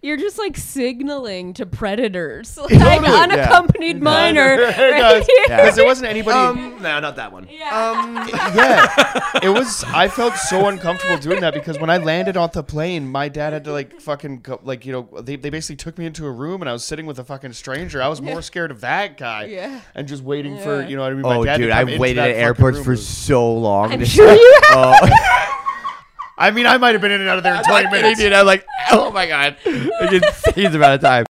You're just like signaling to predators, like Totally, yeah. unaccompanied minor. It right does. here. Because there wasn't anybody. Um, no, not that one. Yeah. Um, yeah, it was. I felt so uncomfortable doing that because when I landed off the plane, my dad had to like fucking go, like you know they, they basically took me into a room and I was sitting with a fucking stranger. I was more scared of that guy, Yeah. and just waiting for you know what I mean. My Oh, dad to dude, come I've into waited at airports for was- so long. I'm to sure shit. you have. Oh, I mean, I might have been in and out of there in twenty minutes. dude, I'm like, oh my god, insane amount of time.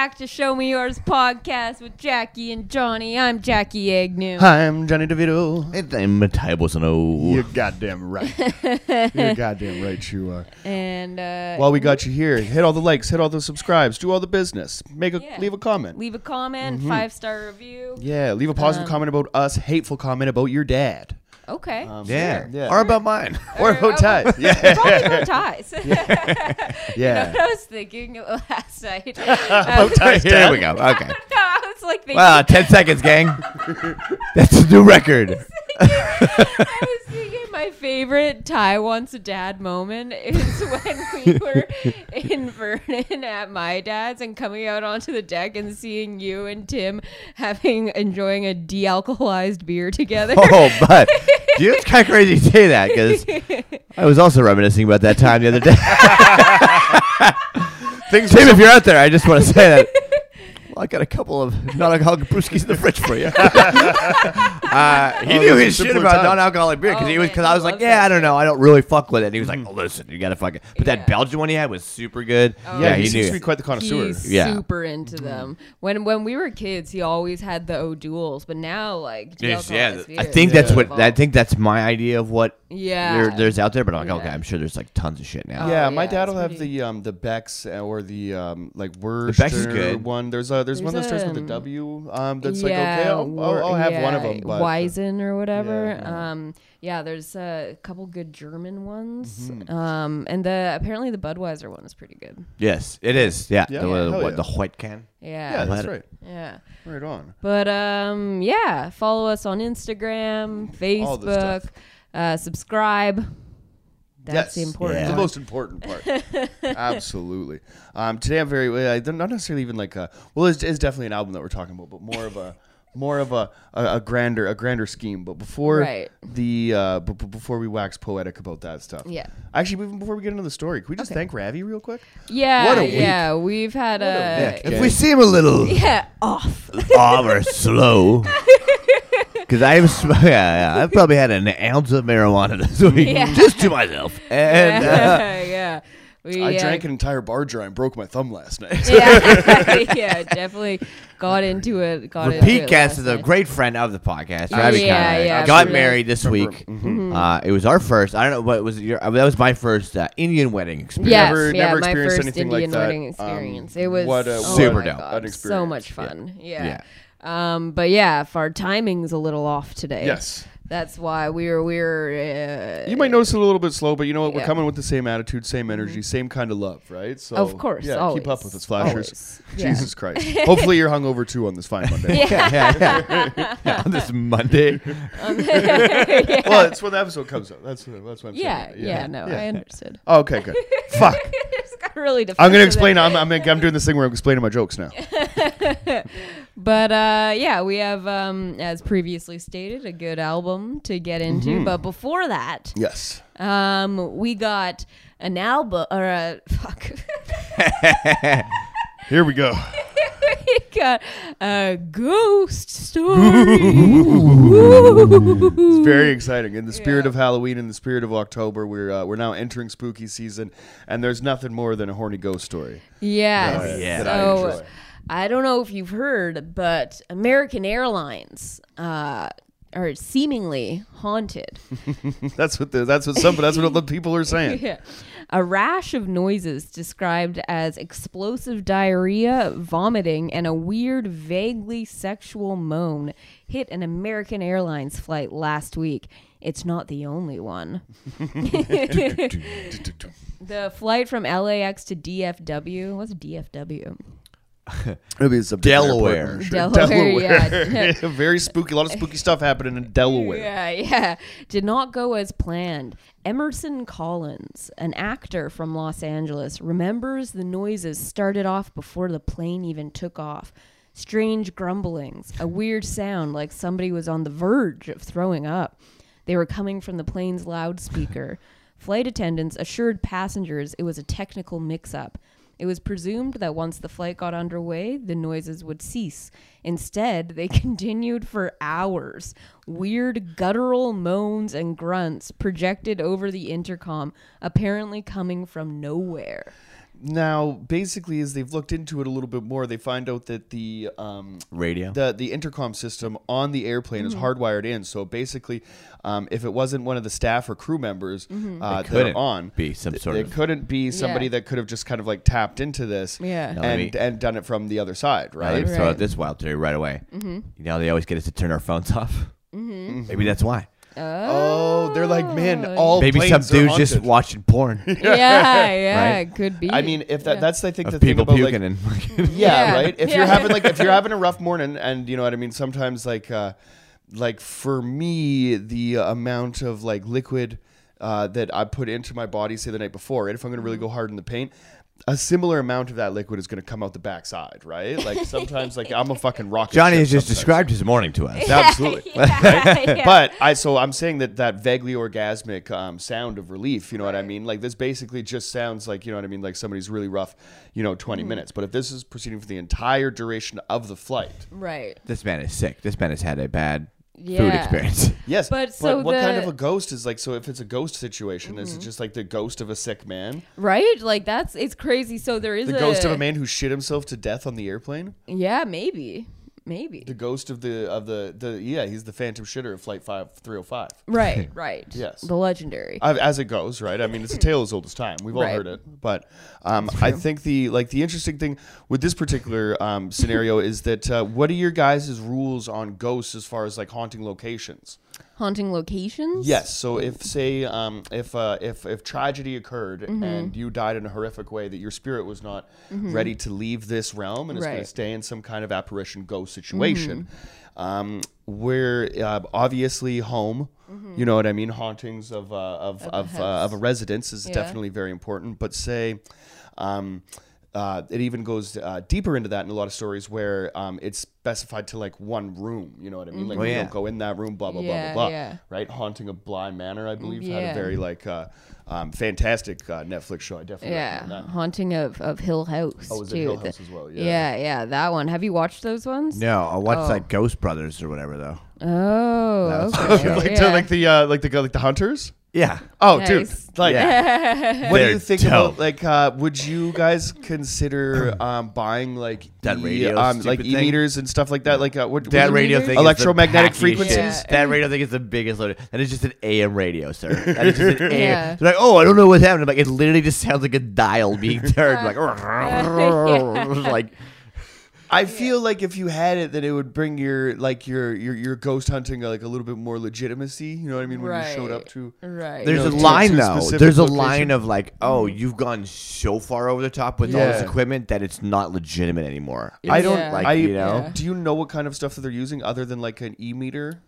Back to Show Me Yours podcast with Jackie and Johnny. I'm Jackie Agnew. Hi, I'm Johnny DeVito. I'm a type of You're goddamn right. You're goddamn right. You are. And uh, While we got you here, hit all the likes, hit all the subscribes, do all the business, make a Yeah. leave a comment. leave a comment, Mm-hmm. five star review. Yeah, leave a positive Um, comment about us, hateful comment about your dad. Okay. Um, Yeah. Yeah. or about mine. Or about ties. Yeah. Probably about ties. Yeah. You know what I was thinking last night? About ties, Here we go. Okay. No, I was like thinking. Wow, ten seconds, gang. That's a new record. I was thinking my favorite Ty wants a dad moment is when we were in Vernon at my dad's and coming out onto the deck and seeing you and Tim having enjoying a de-alcoholized beer together. Oh, but dude, it's kind of crazy to say that because I was also reminiscing about that time the other day. Things Tim, if you're out there, I just want to say that. Well, I got a couple of non-alcoholic brewskis in the fridge for you. uh, he Oh, knew his shit about times. non-alcoholic beer because Oh, he was because I was like, yeah, that I don't know, I don't really fuck with it. And he was like, oh, listen, you gotta fuck it. But Yeah. that Belgian one he had was super good. Oh, yeah, yeah, he, he seems knew. to be quite the connoisseur. He's Yeah. super into them. When when we were kids, he always had the O'Douls, but now like Yes, yeah, de-alcoholized I think is that's what. I think that's my idea of what Yeah. there, there's out there. But I'm like, okay, I'm sure there's like tons of shit now. yeah, Oh, my dad will have the um the Becks uh, or the um like Wurst Beck's is good. one. There's a there's, one that There's, starts with a W. um, that's yeah, like okay, I'll, I'll, I'll have one of them. But Weizen or whatever. Yeah, yeah. Um, yeah, there's a couple good German ones. Mm-hmm. Um, and the apparently the Budweiser one is pretty good. Yes, it is. Yeah, Yeah, the, yeah, the- what, yeah. the white can. Yeah. yeah, that's right. yeah. Right on. But um, yeah, follow us on Instagram, All this Facebook, stuff. uh, subscribe. That's the Yes. important Yeah. The most important part. Absolutely. Um, today I'm very. I don't- not necessarily even like a. Well, it's, it's definitely an album that we're talking about, but more of a. More of a, a, a grander a grander scheme, but before Right. the uh, b- b- before we wax poetic about that stuff, Yeah. Actually, even before we get into the story, can we just Okay. thank Ravi real quick? Yeah, What a week. yeah, we've had a a. If we seem a little yeah off. off or slow, because I've sm- yeah, yeah, I've probably had an ounce of marijuana this week, Yeah. just to myself, and uh, yeah, yeah. We, I uh, drank an entire bar dry and broke my thumb last night. yeah, yeah, definitely got into it. Got into Repeat it guest last is a night. great friend of the podcast. Yeah, Ravi yeah, Khanna. yeah, got for married this Remember- week. Mm-hmm. Uh, it was our first. I don't know what was your. uh, that was my first uh, Indian wedding experience. Yes, Never- yeah, never my experienced first anything like Indian that. wedding Um, experience. it was what a- oh Super my dope. God, An so experience. much fun. Yeah. Yeah. Um, but yeah, if our timing's a little off today. yes. That's why we're we're. Uh, You might notice it a little bit slow, but you know what? We're Yeah. Mm-hmm. coming with the same attitude, same energy, same kind of love, right? So Of course, yeah, keep up with us, flashers. always. Yeah. Jesus Christ! Hopefully, you're hungover too on this fine Monday. Yeah. yeah, yeah, yeah. On this Monday. yeah. Well, it's when the episode comes out. That's what, that's what I'm yeah, saying. yeah, yeah. no, I understood. Oh, okay, good. Fuck. Just got really I'm gonna explain. I'm, I'm I'm doing this thing where I'm explaining my jokes now. But uh, yeah, we have, um, as previously stated, a good album to get into. Mm-hmm. But before that, Yes. um, we got an album or a fuck. Here we go. we got a ghost story. It's very exciting. In the spirit Yeah. of Halloween, in the spirit of October, we're uh, we're now entering spooky season, and there's nothing more than a horny ghost story. Yes. Yeah. That I So enjoy. I don't know if you've heard, but American Airlines uh, are seemingly haunted. That's what the, that's what some that's what the people are saying. Yeah. A rash of noises described as explosive diarrhea, vomiting, and a weird, vaguely sexual moan hit an American Airlines flight last week. It's not the only one. the flight from LAX to DFW. What's DFW? Maybe it's a Delaware. Delaware, yeah. Very spooky. A lot of spooky stuff happening in Delaware. Yeah, yeah. Did not go as planned. Emerson Collins, an actor from Los Angeles, remembers the noises started off before the plane even took off. Strange grumblings, a weird sound like somebody was on the verge of throwing up. They were coming from the plane's loudspeaker. Flight attendants assured passengers it was a technical mix up. It was presumed that once the flight got underway, the noises would cease. Instead, they continued for hours. Weird guttural moans and grunts projected over the intercom, apparently coming from nowhere. Now, basically, as they've looked into it a little bit more, they find out that the um, Radio. the the intercom system on the airplane is hardwired in. So basically, um, if it wasn't one of the staff or crew members uh, that couldn't are on, be some th- sort it couldn't be somebody Yeah. that could have just kind of like tapped into this, Yeah. No, I and mean- and done it from the other side, Now right? they throw Right. out this wild theory right away. Mm-hmm. You know, they always get us to turn our phones off. Mm-hmm. Maybe that's why. Oh, they're like, man, all Maybe some planes are dude's just haunted. watching porn yeah, yeah, Right? could be. I mean, if that Yeah. that's I think the of thing people about puking like, and yeah, Yeah. right. If Yeah. you're having like if you're having a rough morning, and you know what I mean, sometimes like uh, like for me, the amount of like liquid uh, that I put into my body, say the night before, and if I'm going to really go hard in the paint. A similar amount of that liquid is going to come out the backside, right? Like sometimes, like I'm a fucking rocket. Johnny has just sometimes. described his morning to us. Absolutely. yeah, yeah. But I so I'm saying that that vaguely orgasmic um, sound of relief, you know what I mean? Like this basically just sounds like you know what I mean, like somebody's really rough, you know, 20 minutes. But if this is proceeding for the entire duration of the flight, right. This man is sick. This man has had a bad food experience. yes. But so what kind of a ghost is like? So if it's a ghost situation, is it mm-hmm. just like the ghost of a sick man, Right? Like that's it's crazy. So there is the a ghost of a man who shit himself to death on the airplane, Yeah, maybe. Maybe. the ghost of the of the the yeah, he's the phantom shitter of flight five three hundred five. Right, right. Yes. The legendary. Uh, as it goes, right? I mean, it's a tale as old as time. We've all Right. heard it, but um, I think the like the interesting thing with this particular um, scenario is that uh, what are your guys' rules on ghosts as far as like haunting locations? Haunting locations? Yes. So if say um, if uh, if if tragedy occurred Mm-hmm. and you died in a horrific way, that your spirit was not ready to leave this realm and is going to stay in some kind of apparition ghost situation, um, where uh, obviously home. You know what I mean? Hauntings of uh, of Of a of, uh, of a residence is Yeah. definitely very important. But say. Um, uh, it even goes uh, deeper into that in a lot of stories where um, it's specified to like one room. You know what I mean? Like Oh, we yeah. don't go in that room. Blah blah Yeah, blah blah blah. yeah. Right? Haunting of Bly Manor, I believe, had a very like uh, um, fantastic uh, Netflix show. I definitely Yeah. that. Haunting of, of Hill House. Oh, was it too. Hill The- House as well? Yeah. Yeah. yeah, that one. Have you watched those ones? No, I watched Oh. like Ghost Brothers or whatever though. Oh, okay. like, yeah. to, like the uh, like the like the hunters. Yeah. Oh, Nice. dude! Like, Yeah. what do They're you think dope. about like? Uh, would you guys consider um, buying like That e- radio um, like stupid e thing? meters and stuff like that? Like, uh, what, That what- radio thing, is the Electromagnetic packiest frequencies? shit. That radio thing is the biggest load. That is just an AM radio, sir. That is just an AM. Yeah. They're like, oh, I don't know what's happening. Like, it literally just sounds like a dial being turned. Like, like, I feel like if you had it, that it would bring your like your your, your ghost hunting like a little bit more legitimacy. You know what I mean? When you showed up to Right. there's know, a to- line to a though. specific There's a location. line of like, oh, mm. you've gone so far over the top with all this Yeah. equipment that it's not legitimate anymore. I don't Yeah. like, I, you know. Yeah. Do you know what kind of stuff that they're using other than like an e meter?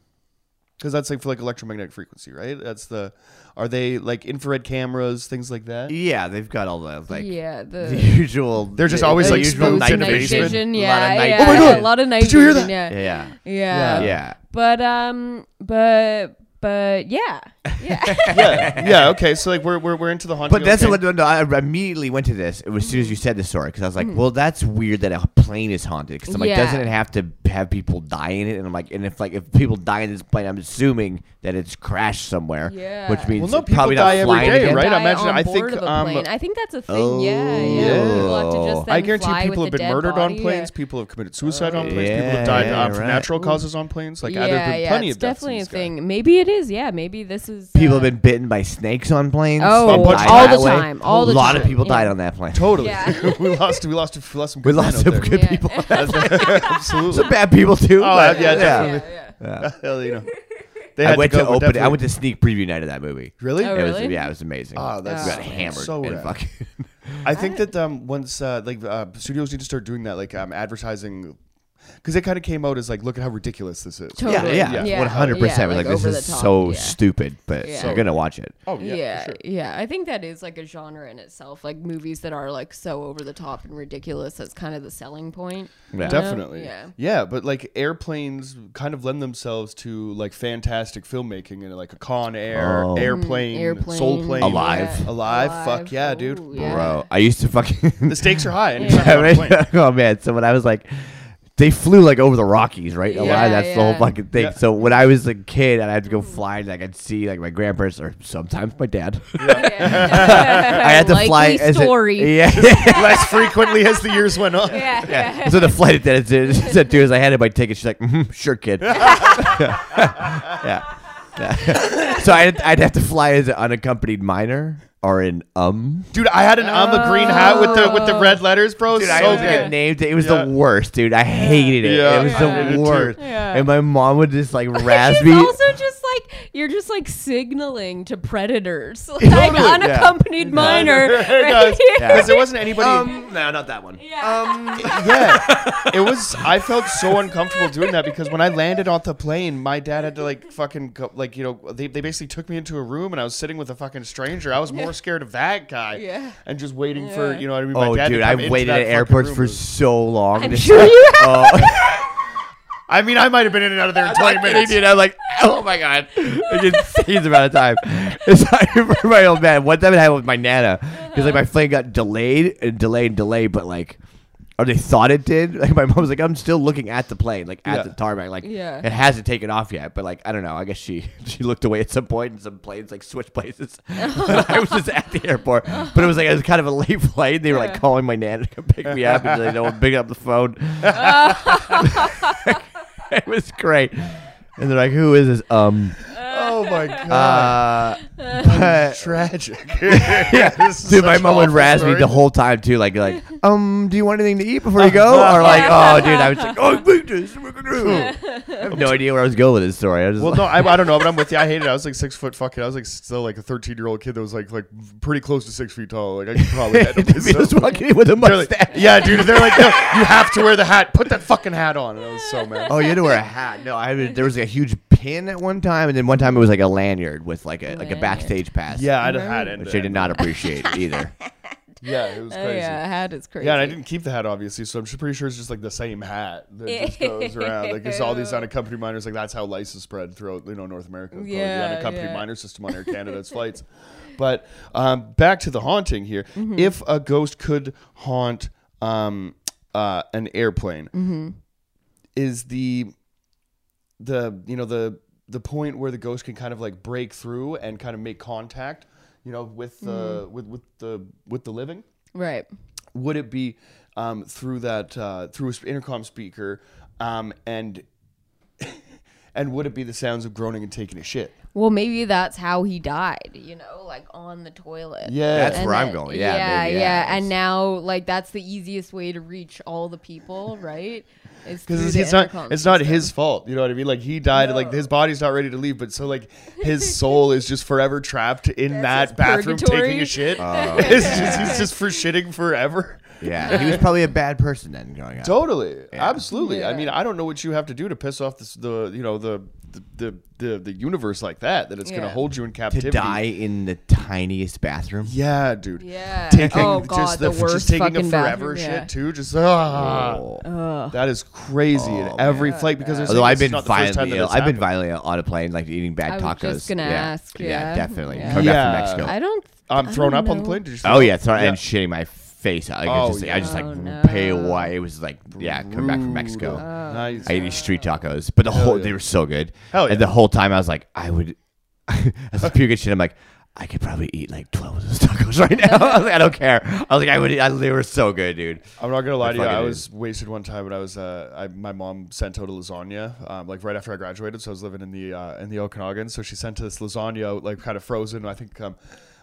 Because that's like for like electromagnetic frequency, right? That's the. Are they like infrared cameras, things like that? Yeah, they've got all the like yeah, the the, usual. They're just the- always, the like, usual spoons night night basement. vision. A lot of night yeah, Oh my God. a lot of night Did you hear vision. that? Yeah. Yeah, yeah, yeah. But um, but but yeah, yeah. yeah, yeah. Okay, so like we're we're, we're into the haunting. But that's okay. what no, I immediately went to this. As soon as you said the story because I was like, well, that's weird that a plane is haunted. Because I'm like, Mm-hmm. Yeah. doesn't it have to have people die in it? And I'm like, and if like if people die in this plane, I'm assuming that it's crashed somewhere. Yeah. Which means Well, no, people probably die not every flying day, again. right? I Die imagine- on I board think, of a um, plane. I think that's a thing. Oh. yeah, yeah. People have to just I guarantee fly people with have the been dead murdered on body, planes. yeah. People have committed suicide on planes. people have died yeah, um, from right. natural causes on planes. Like yeah, uh, there's been yeah, plenty it's of deaths in definitely the a sky. thing. Maybe it is. Yeah, maybe this is. People uh, have been bitten by snakes on planes. Oh, A bunch all That the way. time, all the a lot of time, people yeah. died on that plane. Totally. Yeah. we lost. We lost. We lost some. We Good men lost some good Yeah. people. Absolutely. some bad people too. Oh, but- yeah, yeah, definitely. yeah. Yeah. Hell, you know. They I had to went to, go, but open. I went to sneak preview night of that movie. Really? Oh, It was really? yeah, it was amazing. Oh, that's we got so- hammered so and fucking. I think that um, once uh, like uh, studios need to start doing that, like um, advertising, because it kind of came out as like, look at how ridiculous this is. Totally. Yeah, yeah, Yeah. one hundred Yeah, percent. like Like this is top, so yeah. stupid, but Yeah. you're gonna watch it. Oh yeah, Yeah, for yeah. I think that is like a genre in itself. Like movies that are like so over the top and ridiculous. That's kind of the selling point. Yeah. you know? Definitely. Yeah. Yeah, but like airplanes kind of lend themselves to like fantastic filmmaking and like a Con Air, Oh. airplane, Airplane. Soul Plane. Alive. Alive, fuck yeah, dude. Ooh, yeah. Bro, I used to fucking. The stakes are high. And Yeah. on a oh man! So when I was like, they flew like over the Rockies, right? A lot Yeah, of that's the whole fucking thing. Yeah. So when I was a kid and I had to go fly, like I'd see like my grandparents or sometimes my dad. I had to fly Likely as a- story. yeah. Less frequently as the years went on. yeah, Yeah. So the flight attendant said- said to her as I handed my ticket, she's like, mm "Sure, kid." yeah. Yeah. so I'd, I'd have to fly as an unaccompanied minor or an um. Dude, I had an um a green hat with the with the red letters, bro. Dude, so I was good. get named. It was Yeah. the worst, dude. I hated it. Yeah, it was I the hated it too. worst. Yeah. And my mom would just like razz She's me. also just like you're just like signaling to predators, like Totally, yeah. unaccompanied minor. Hey, right guys, here. because there wasn't anybody. um, no, not that one. Yeah. yeah, it was. I felt so uncomfortable doing that because when I landed off the plane, my dad had to like fucking go, like you know they, they basically took me into a room and I was sitting with a fucking stranger. I was more scared of that guy, Yeah. and just waiting for you know what I mean. My Oh, dad to dude, come I waited at airports for so long. I'm to sure you have. I mean, I might have been in and out of there in twenty I'm minutes. dude. I'm like, oh my god, like insane amount of time. It's like for my old man. One time it happened with my nana because like my plane got delayed and delayed and delayed, but like. Or they thought it did. Like my mom was like, "I'm still looking at the plane, like at Yeah. the tarmac, like Yeah. it hasn't taken off yet." But like I don't know. I guess she she looked away at some point, and some planes like switched places. and I was just at the airport, but it was like it was kind of a late flight. They were like calling my nana to come pick me up, and they don't pick up the phone. it was great. And they're like, "Who is this?" Um, Oh my god, uh, but, tragic. yeah, dude, my mom would razz me the whole time too, like, like, um, do you want anything to eat before you go? Or like, oh, dude, I was like, oh, wait, this, we're gonna do. I have no idea where I was going with this story. I was Well, like, no, I, I don't know, but I'm with you. I hated it. I was like six foot fucking. I was like still like a 13 year old kid that was like like pretty close to six feet tall. Like I could probably end up he with walking with a They're like, mustache. yeah, dude. They're like, no, you have to wear the hat. Put that fucking hat on. And I was so mad. Oh, you had to wear a hat. No, I had, there was like a huge pin at one time, and then one time it was like a lanyard with like a like a Lanyard. backstage pass. Yeah, I had a hat in. which I did not appreciate either. Yeah, it was Oh, crazy. yeah, hat is crazy. Yeah, and I didn't keep the hat obviously, so I'm just pretty sure it's just like the same hat that just goes around. Like it's all these unaccompanied minors. Like that's how lice is spread throughout you know North America. probably Yeah, the unaccompanied yeah. minor system on Air Canada's flights. But um, back to the haunting here. Mm-hmm. If a ghost could haunt um, uh, an airplane, Mm-hmm. is the the you know the the point where the ghost can kind of like break through and kind of make contact, you know, with the Mm-hmm. with with the with the living Right. would it be um, through that uh, through an intercom speaker um, and and would it be the sounds of groaning and taking a shit Well, maybe that's how he died. You know, like on the toilet. yeah That's And where I'm going. Yeah, yeah, maybe, yeah. yeah. And now, like, that's the easiest way to reach all the people, right? Because the it's not intercom it's not his fault you know what i mean like he died like his body's not ready to leave but so like his soul is just forever trapped in That's that bathroom taking a shit Oh, it's just he's just for shitting forever Yeah, he was probably a bad person then growing up. Totally, Yeah. absolutely. I mean, I don't know what you have to do to piss off this, the you know the the the the, the universe like that that it's going Yeah. to hold you in captivity. To die in the tiniest bathroom. Yeah, dude. Yeah. Taking oh God, just the, the, worst just taking a fucking forever bathroom, shit yeah. too. Just ah, Oh. That is crazy in Oh, every man. flight because they're Although I've been not the first time violently ill. I've been violently ill on a plane, like eating bad I tacos. was just gonna yeah. ask, yeah. definitely. Yeah. Coming back Yeah. from Mexico. I don't. I'm I thrown don't up on the know. plane. Did you? Oh yeah, sorry, Yeah. and shitting my face. Like, Oh, I just, I just like Oh, no. pale white. It was like, yeah, coming back from Mexico. Brutal. Nice. I ate these street tacos, but the Hell whole yeah. they were so good. Hell yeah. And the whole time I was like, I would, I was puking shit. I'm like, I could probably eat like twelve of those tacos right now. I was like, I don't care. I was like, I would. I, they were so good, dude. I'm not gonna lie I to you. fucking I did. was wasted one time when I was uh, I, my mom sent out a lasagna um, like right after I graduated. So I was living in the uh, in the Okanagan. So she sent us lasagna out like kind of frozen. I think um,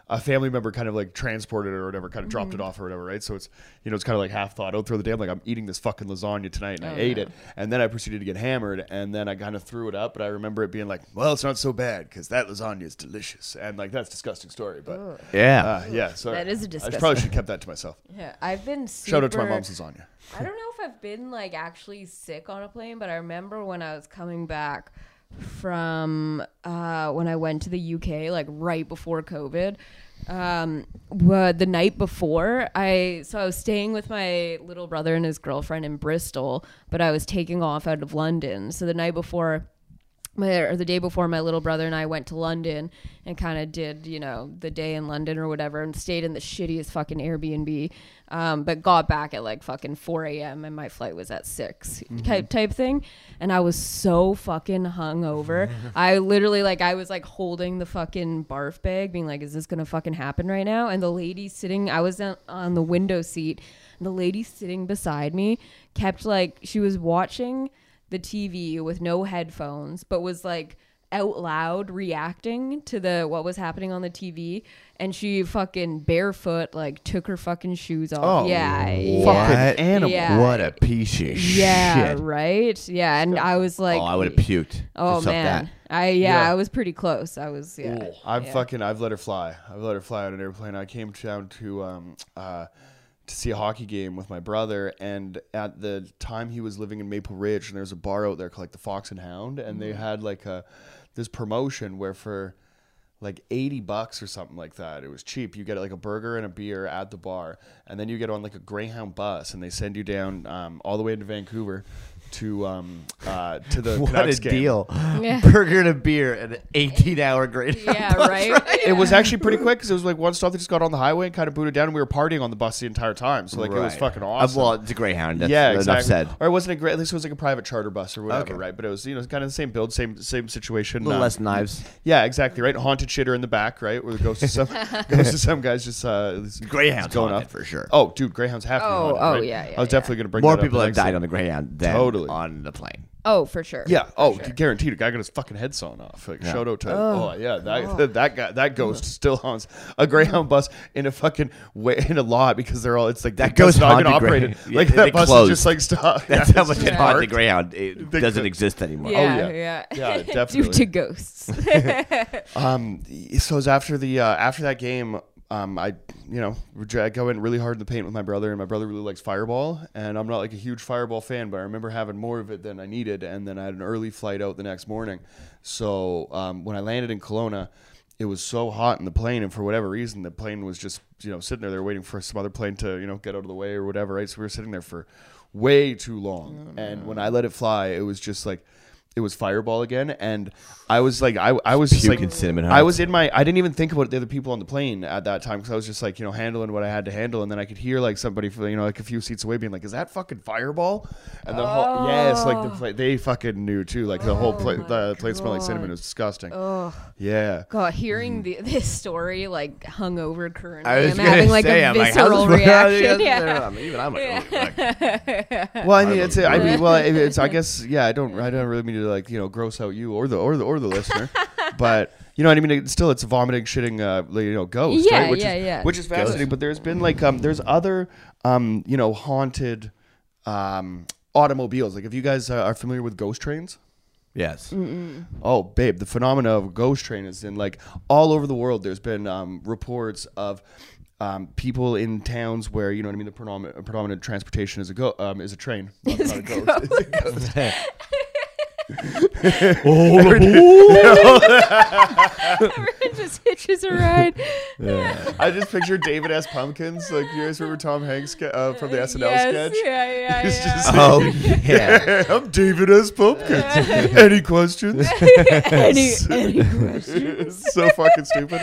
a family member kind of like transported it or whatever, kind of dropped Mm-hmm. it off or whatever, right? So it's you know it's kind of like half thought out through the day. I'm like I'm eating this fucking lasagna tonight, and I Oh, ate no. it, and then I proceeded to get hammered, and then I kind of threw it up, but I remember it being like, well, it's not so bad because that lasagna is delicious, and like that's a disgusting story, but Yeah. uh, yeah, so that is a disgusting- I probably should have kept that to myself. Yeah, I've been super, Shout out to my mom's lasagna. I don't know if I've been like actually sick on a plane, but I remember when I was coming back from uh, when I went to the UK, like right before COVID. Um, the night before, I so I was staying with my little brother and his girlfriend in Bristol, but I was taking off out of London. So the night before, or the day before my little brother and I went to London and kind of did you know the day in London or whatever and stayed in the shittiest fucking Airbnb, um, but got back at like fucking 4 a.m. and my flight was at 6 type type thing, and I was so fucking hungover. I literally like I was like holding the fucking barf bag, being like, "Is this gonna fucking happen right now?" And the lady sitting, I was on the window seat, the lady sitting beside me kept like she was watching the TV with no headphones, but was like out loud reacting to the what was happening on the TV, and she fucking barefoot like took her fucking shoes off. Oh, yeah, fucking yeah, animal. Yeah. What a piece of yeah, shit. right. Yeah, and I was like, oh, I would have puked. Oh man, that. I yeah, Yeah. I was pretty close. I was yeah. I've yeah. fucking I've let her fly. I've let her fly on an airplane. I came down to um uh to see a hockey game with my brother and at the time he was living in Maple Ridge and there's a bar out there called like the Fox and Hound and they had like a this promotion where for like 80 bucks or something like that. It was cheap. You get like a burger and a beer at the bar, and then you get on like a Greyhound bus, and they send you down um, all the way into Vancouver to um, uh, to the What Canucks a game. deal. Yeah. Burger and a beer and an 18 hour grade. Yeah, right. It was actually pretty quick because it was like one stop. They just got on the highway and kind of booted down, and we were partying on the bus the entire time. So like it was Right. fucking Uh, awesome. well, it's a Greyhound. That's yeah, enough exactly. said. Or it wasn't a great. At least it was like a private charter bus or whatever, Okay. right? But it was you know kind of the same build, same same situation. A little um, less knives. Yeah, exactly. Right, haunted shitter in the back, right, where the ghost of some ghost of some guys just uh, Greyhound's going haunted up for sure. Oh, dude, greyhounds have to. be Oh, haunted, oh, right? yeah, yeah, I was yeah. definitely gonna bring More that up people have died on the Greyhound than Totally. On the plane. Oh, for sure. Yeah. For Oh, sure. guaranteed. A guy got his fucking head sawn off. Like, Yeah. shout out to. Oh, yeah. That that guy that ghost still haunts a Greyhound bus in a fucking way in a lot because they're all. It's like That ghost not even haunted operated. Grey- Like that bus closed. is just like stop. That's Yeah, how it's much it haunted the parked. Greyhound. It They doesn't could- exist anymore. Yeah, yeah. yeah. Yeah, Due to ghosts. Um, so it was after the uh, after that game, um, I you know I went really hard in the paint with my brother, and my brother really likes Fireball, and I'm not like a huge Fireball fan, but I remember having more of it than I needed, and then I had an early flight out the next morning. So um, when I landed in Kelowna. It was so hot in the plane, and for whatever reason, the plane was just you know sitting there. They're waiting for some other plane to you know get out of the way or whatever, right? So we were sitting there for way too long, and when I let it fly, it was just like it was Fireball again, and I was like, I, I was just like, Puking cinnamon I was in my, I didn't even think about the other people on the plane at that time because I was just like, you know, handling what I had to handle, and then I could hear like somebody, you know, like a few seats away being like, "Is that fucking Fireball?" And the whole, yes, like the oh. pla- they fucking knew too, like the whole plane, oh the plane smelled like cinnamon. It was disgusting. oh Yeah. god, hearing the, this story like hungover currently, I was I'm gonna having like say, a I'm like, how's visceral this- reaction. Yeah, yeah. I mean, Even I'm like, oh, like, Well, I mean, it's, I mean, well, it- it's, I guess, yeah, I don't, I don't really mean to like, you know, gross out you or the, or the, or the listener, but you know what I mean. It's still, it's vomiting, shitting, uh, you know, ghost, Yeah, right? Which yeah, is, yeah. Which is fascinating. But there's been like, um, there's other, um, you know, haunted, um, automobiles. Like, if you guys uh, are familiar with ghost trains. yes. Oh, babe, the phenomena of ghost train is in like all over the world. There's been um, reports of um, people in towns where you know what I mean. The predominant, predominant transportation is a go um, is a train, not, not a ghost. It's. Everyone just hitches a ride. I just picture David S. Pumpkins. Like you guys remember Tom Hanks uh, from the SNL yes, sketch? Yeah, yeah, He's yeah. just- Oh yeah. I'm David S. Pumpkins. Any questions? any, any questions? So fucking stupid.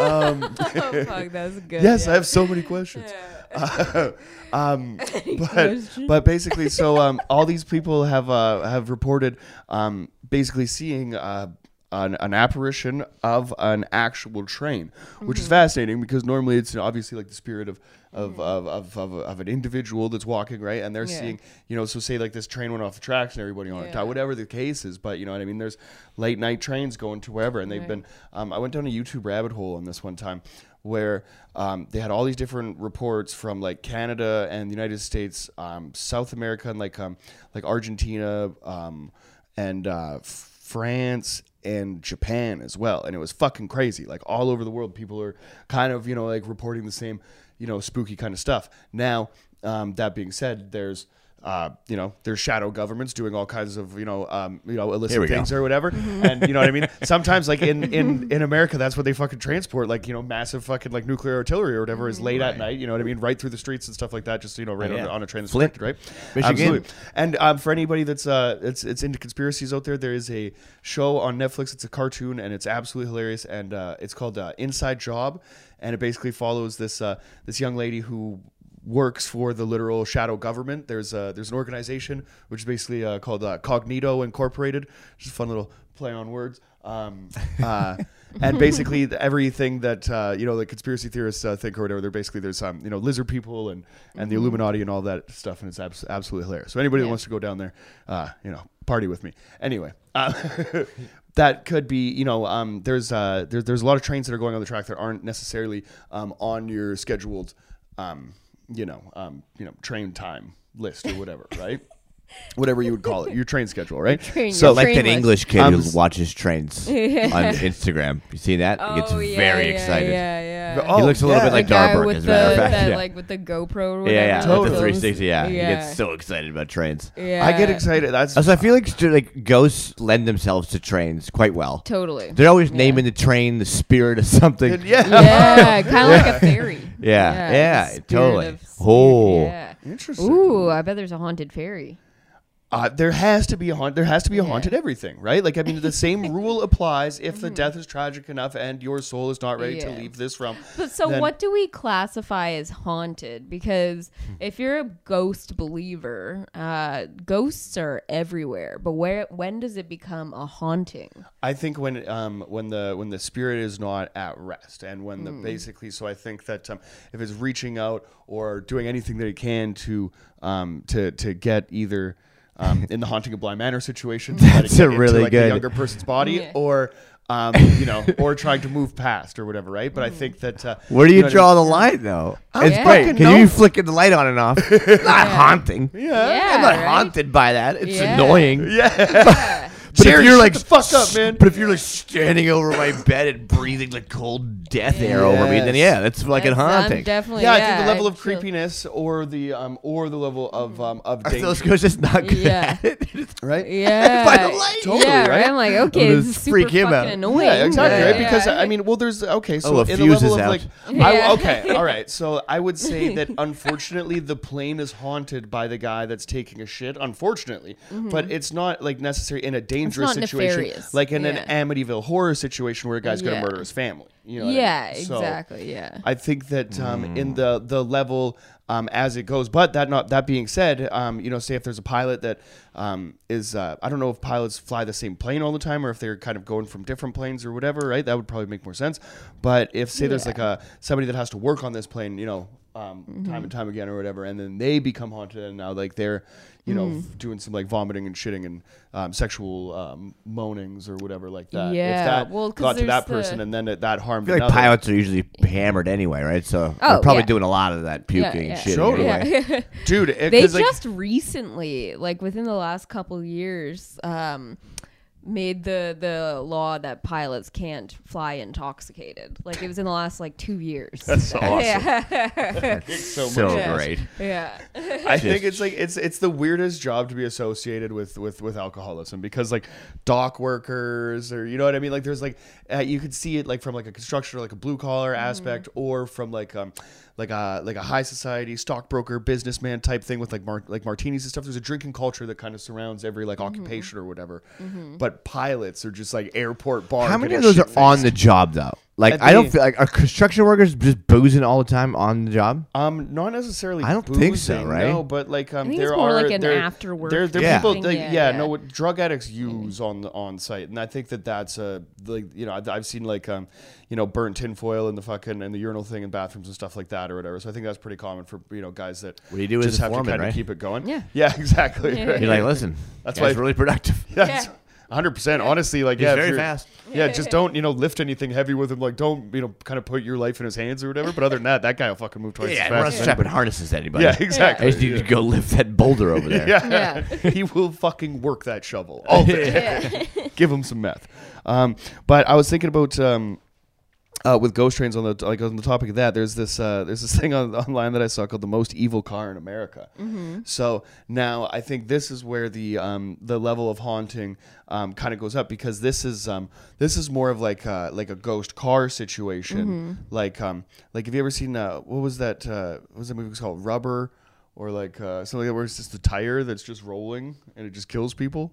Um, oh fuck, that was good. yes, yeah. I have so many questions. um, but but basically, so um, all these people have uh, have reported um, basically seeing uh, an, an apparition of an actual train, which Mm-hmm. is fascinating because normally it's obviously like the spirit of of, of, of, of, of an individual that's walking right, and they're Yeah. seeing you know so say like this train went off the tracks and everybody on it Yeah. died, whatever the case is, but you know what I mean. There's late night trains going to wherever, and they've been. Um, I went down a YouTube rabbit hole on this one time where um, they had all these different reports from like Canada and the United States, um, South America, and like um, like Argentina um, and uh, France and Japan as well, and it was fucking crazy. Like all over the world, people are kind of you know like reporting the same you know spooky kind of stuff. Now, um, that being said, there's uh, you know, there's shadow governments doing all kinds of, you know, um, you know, illicit we go. things or whatever. And you know what I mean? Sometimes like in, in, in America, that's what they fucking transport, like, you know, massive fucking like nuclear artillery or whatever is late at night, you know what I mean? Right through the streets and stuff like that, just, you know, right Oh, on, yeah. on a train that's Flint, right? Michigan. Absolutely. And um, for anybody that's uh, it's it's into conspiracies out there, there is a show on Netflix. It's a cartoon and it's absolutely hilarious. And uh, it's called uh, Inside Job, and it basically follows this uh, this young lady who works for the literal shadow government. There's uh, there's an organization which is basically uh, called uh, Cognito Incorporated, which is a fun little play on words. Um, uh, and basically everything that uh, you know the conspiracy theorists uh, think or whatever, they're basically there's um, you know lizard people and and the Illuminati and all that stuff, and it's abs- absolutely hilarious. So anybody that wants to go down there, uh, you know, party with me. Anyway. Uh, That could be, you know, um, there's uh, there, there's a lot of trains that are going on the track that aren't necessarily um, on your scheduled, um, you know, um, you know, train time list or whatever, right? whatever you would call it, your train schedule, right? train- so like train that list. English kid Um, who watches trains on Instagram. You see that? he gets Oh, yeah, very yeah, excited. Yeah, yeah. Oh, he looks a little yeah. bit like the guy with as a the, matter of fact. that, yeah. like with the GoPro or whatever. yeah, yeah, Totally. with the 360. Yeah. he gets so excited about trains. Yeah. I get excited. That's Also, I feel like like ghosts lend themselves to trains quite well. Totally. They're always Yeah. naming the train the spirit of something. yeah. Yeah, kind of like a fairy. Yeah, yeah, the totally. Oh. yeah. Interesting. Ooh, I bet there's a haunted fairy. Uh, there has to be a haunt. There has to be a Yeah. haunted everything, right? Like I mean, the same rule applies if the death is tragic enough and your soul is not ready to Mm-hmm. Leave this realm. But so, then- what do we classify as haunted? Because Hmm. if you're a ghost believer, uh, ghosts are everywhere. But where when does it become a haunting? I think when um when the when the spirit is not at rest and when the basically so I think that um, if it's reaching out or doing anything that it can to um to to get either um, in the haunting of Bly Manor situation to That's get a into, really like, good- the younger person's body Yeah. or um you know or trying to move past or whatever right but I think that uh, Where do you know what I draw the line, though? It's Yeah. great fucking because know. you flicking the light on and off. not haunting. yeah Yeah, I'm not right? haunted by that. It's Yeah. annoying. yeah But Jerry, if you're shut like the fuck up, man. But if you're like standing over my bed and breathing the cold death air over me, then yeah, that's like a That's- I'm haunting. definitely. yeah, I think the level I of feel- creepiness or the um or the level of um of Are danger those ghosts just not good Yeah. at it? right Yeah. By the light. Totally, yeah, right? I'm like, okay, gonna this is super freak him fucking out. annoying. Yeah, exactly, but- right? Because yeah. I mean, well, there's okay, so Oh, a in the fuse level is of out. like, Yeah. I, okay, all right. So I would say that unfortunately the plane is haunted by the guy that's taking a shit. Unfortunately, but it's not like necessary in a dangerous not situation, nefarious. like in Yeah. an Amityville horror situation where a guy's gonna Yeah. murder his family. You know what I yeah, mean? So exactly. Yeah. I think that um, Hmm. in the the level um, as it goes. But that not that being said, um, you know, say if there's a pilot that um, is uh, I don't know if pilots fly the same plane all the time or if they're kind of going from different planes or whatever, right? That would probably make more sense. But if say there's like a somebody that has to work on this plane, you know. Um, Mm-hmm. time and time again or whatever and then they become haunted and now like they're you know Mm. f- doing some like vomiting and shitting and um, sexual um, moanings or whatever like that Yeah, if that well, 'cause got to that there's person the- and then it, that harmed I feel like another pilots are usually hammered anyway, right? So Oh, they're probably yeah. doing a lot of that puking yeah, and shit Totally. anyway. Yeah. dude it, they 'cause, like, just recently, like within the last couple years, um, made the the law that pilots can't fly intoxicated. Like it was in the last like two years. That's awesome. Yeah. so, So much. Yeah. great. yeah. I think it's like it's it's the weirdest job to be associated with with with alcoholism because like dock workers or you know what I mean like there's like uh, you could see it like from like a construction or like a blue collar Mm-hmm. aspect or from like um like a like a high society stockbroker businessman type thing with like mar- like martinis and stuff there's a drinking culture that kind of surrounds every like Mm-hmm. occupation or whatever but but pilots are just like airport bar. How many of those are shit-faced. on the job though? Like At I don't the- feel like are construction workers just boozing all the time on the job? Um, not necessarily. I don't think so, boozing, right? No, but like um, think there it's more are like an there, after-work There, there are Yeah. people. thing, That, yeah, yeah, yeah. no, what drug addicts use on the on site, and I think that that's a like you know I've, I've seen like um you know burnt tinfoil in the fucking and the urinal thing in bathrooms and stuff like that or whatever. So I think that's pretty common for you know guys that What do you do as just a have foreman, to kind right? of keep it going. Yeah. yeah, exactly. Yeah. right. You're like, listen, That's that's why- really productive. That's Yeah. 100%. Honestly, like, He's yeah. very fast. Yeah, just don't, you know, lift anything heavy with him. Like, don't, you know, kind of put your life in his hands or whatever. But other than that, that guy will fucking move twice Yeah, as we're not fast. as strapping anybody. harnesses anybody. Yeah, exactly. I just need to go lift that boulder over there. Yeah. Yeah. he will fucking work that shovel all day. Give him some meth. Um, but I was thinking about um, uh, with ghost trains on the like on the topic of that. There's this uh, there's this thing on, online that I saw called the most evil car in America. So now I think this is where the um, the level of haunting um, kind of goes up because this is um, this is more of like uh, like a ghost car situation. Like um, like have you ever seen uh, what was that uh, what was that movie called Rubber? Or like uh, something like that where it's just a tire that's just rolling and it just kills people.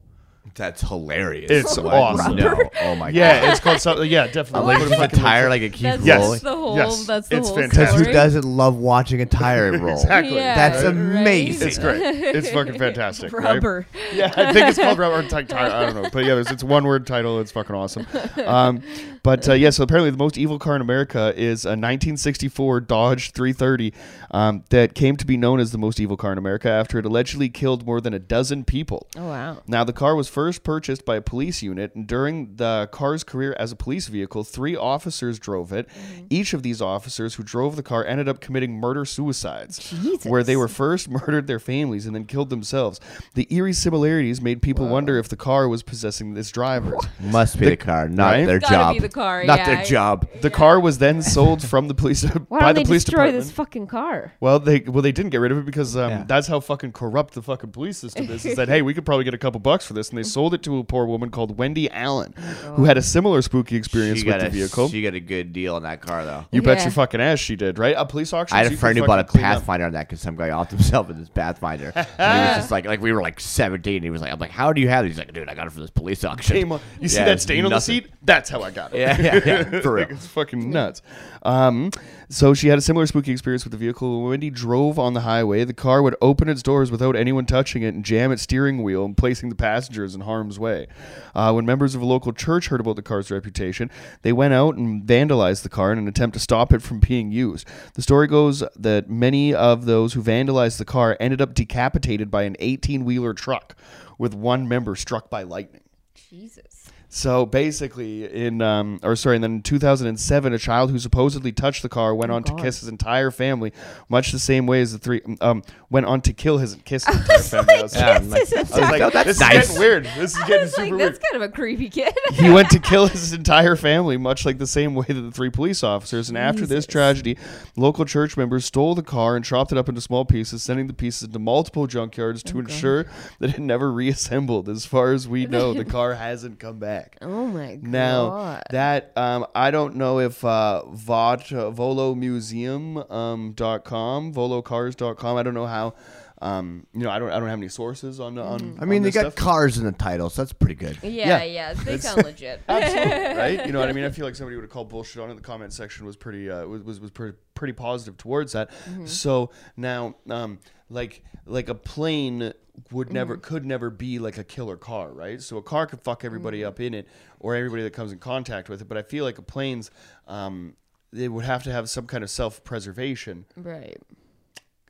That's hilarious. It's What? awesome. No. Oh my god. Yeah, it's called something. Yeah, definitely. Like What keep if I a can tire like it keeps That's, Yes. rolling. that's the whole. Yes. That's the It's whole fantastic. Because who story. doesn't love watching a tire roll? Exactly. Yeah, That's right. amazing. It's great. It's fucking fantastic. right? Rubber. Yeah, I think it's called rubber tire. I don't know, but yeah, it's, it's one word title. It's fucking awesome. Um, but uh, yeah, so apparently the most evil car in America is a 1964 Dodge 330 um, that came to be known as the most evil car in America after it allegedly killed more than a dozen people. Oh wow. Now, the car was first purchased by a police unit, and during the car's career as a police vehicle, three officers drove it. Each of these officers who drove the car ended up committing murder suicides, Jesus. where they were first murdered their families and then killed themselves. The eerie similarities made people wonder if the car was possessing this driver. Must be the, car, not right? their job. be the car, Not yeah. their job. The car was then sold from the police Why by don't the they police destroy department. this fucking car? Well, they well they didn't get rid of it because um, Yeah. that's how fucking corrupt the fucking police system is. Is that hey, we could probably get a couple bucks for this, and they sold it to a poor woman called Wendy Allen, who had a similar spooky experience She with the a, vehicle. she got a good deal on that car, though. you bet Yeah. your fucking ass she did, right? A police auction. I had a friend who bought a Pathfinder on that because some guy offed himself in his Pathfinder. and he was just like, like we were like 17. He was like, I'm like, how do you have it? He's like, dude, I got it from this police auction. You see Yeah, that it's stain on the nothing. seat? That's how I got it. Yeah, yeah, yeah, for real. Like, it's fucking nuts. Um, so she had a similar spooky experience with the vehicle. When Wendy drove on the highway, the car would open its doors without anyone touching it and jam its steering wheel and placing the passengers in harm's way. Uh, when members of a local church heard about the car's reputation, they went out and vandalized the car in an attempt to stop it from being used. The story goes that many of those who vandalized the car ended up decapitated by an 18 wheeler truck, with one member struck by lightning. Jesus. So basically, in um, or sorry, and then in 2007, a child who supposedly touched the car went on to kiss his entire family, much the same way as the three um went on to kill his kiss his entire family. I was, Yeah, I like, This is was like, Oh, that's this nice. is getting weird. This is getting super like, weird. that's kind of a creepy kid. He went to kill his entire family, much like the same way that the three police officers. And after this tragedy, local church members stole the car and chopped it up into small pieces, sending the pieces into multiple junkyards Oh, to ensure that it never reassembled. As far as we know, the car hasn't come back. Oh my god. Now that um, I don't know if uh, Vot uh, VoloMuseum um, dot com VoloCars.com. I don't know how. Um, you know, I don't. I don't have any sources on. on I mean, on they got stuff. cars in the title, so that's pretty good. yeah, yeah. yeah, they sound legit. Absolutely, right? You know what I mean? I feel like somebody would have called bullshit on it. The comment section was pretty uh, was was, was pretty, pretty positive towards that. So now, um, like like a plane would never could never be like a killer car, right? So a car could fuck everybody up in it or everybody that comes in contact with it. But I feel like a plane's um, it would have to have some kind of self preservation right.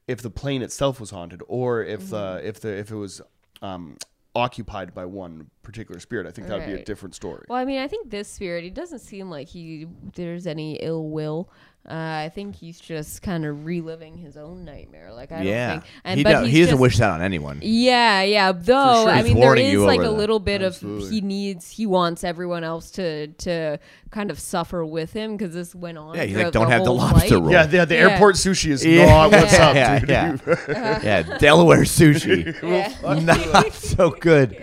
if the plane itself was haunted or if uh, if the if it was um, occupied by one particular spirit. I think that would be a different story. Well, I mean, I think this spirit, he doesn't seem like he there's any ill will. Uh, I think he's just kind of reliving his own nightmare. Like I yeah. don't think, and he, but do- he's he doesn't just- wish that on anyone. Yeah, yeah. Though sure. I mean, there warning is you like a that. little bit of he needs, he wants everyone else to to kind of suffer with him because this went on. Yeah, he's like, "Don't have the lobster flight. roll." Yeah, the, the Yeah. airport sushi is Yeah. not what's up, Yeah, dude. yeah. yeah, Delaware sushi. Yeah. Not so good.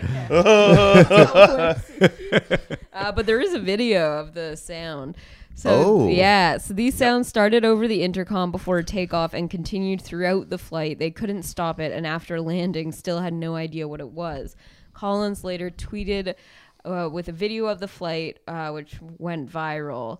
uh, but there is a video of the sound. So Oh. yeah, so these sounds started over the intercom before takeoff and continued throughout the flight. They couldn't stop it, and after landing, still had no idea what it was. Collins later tweeted uh, with a video of the flight, uh, which went viral.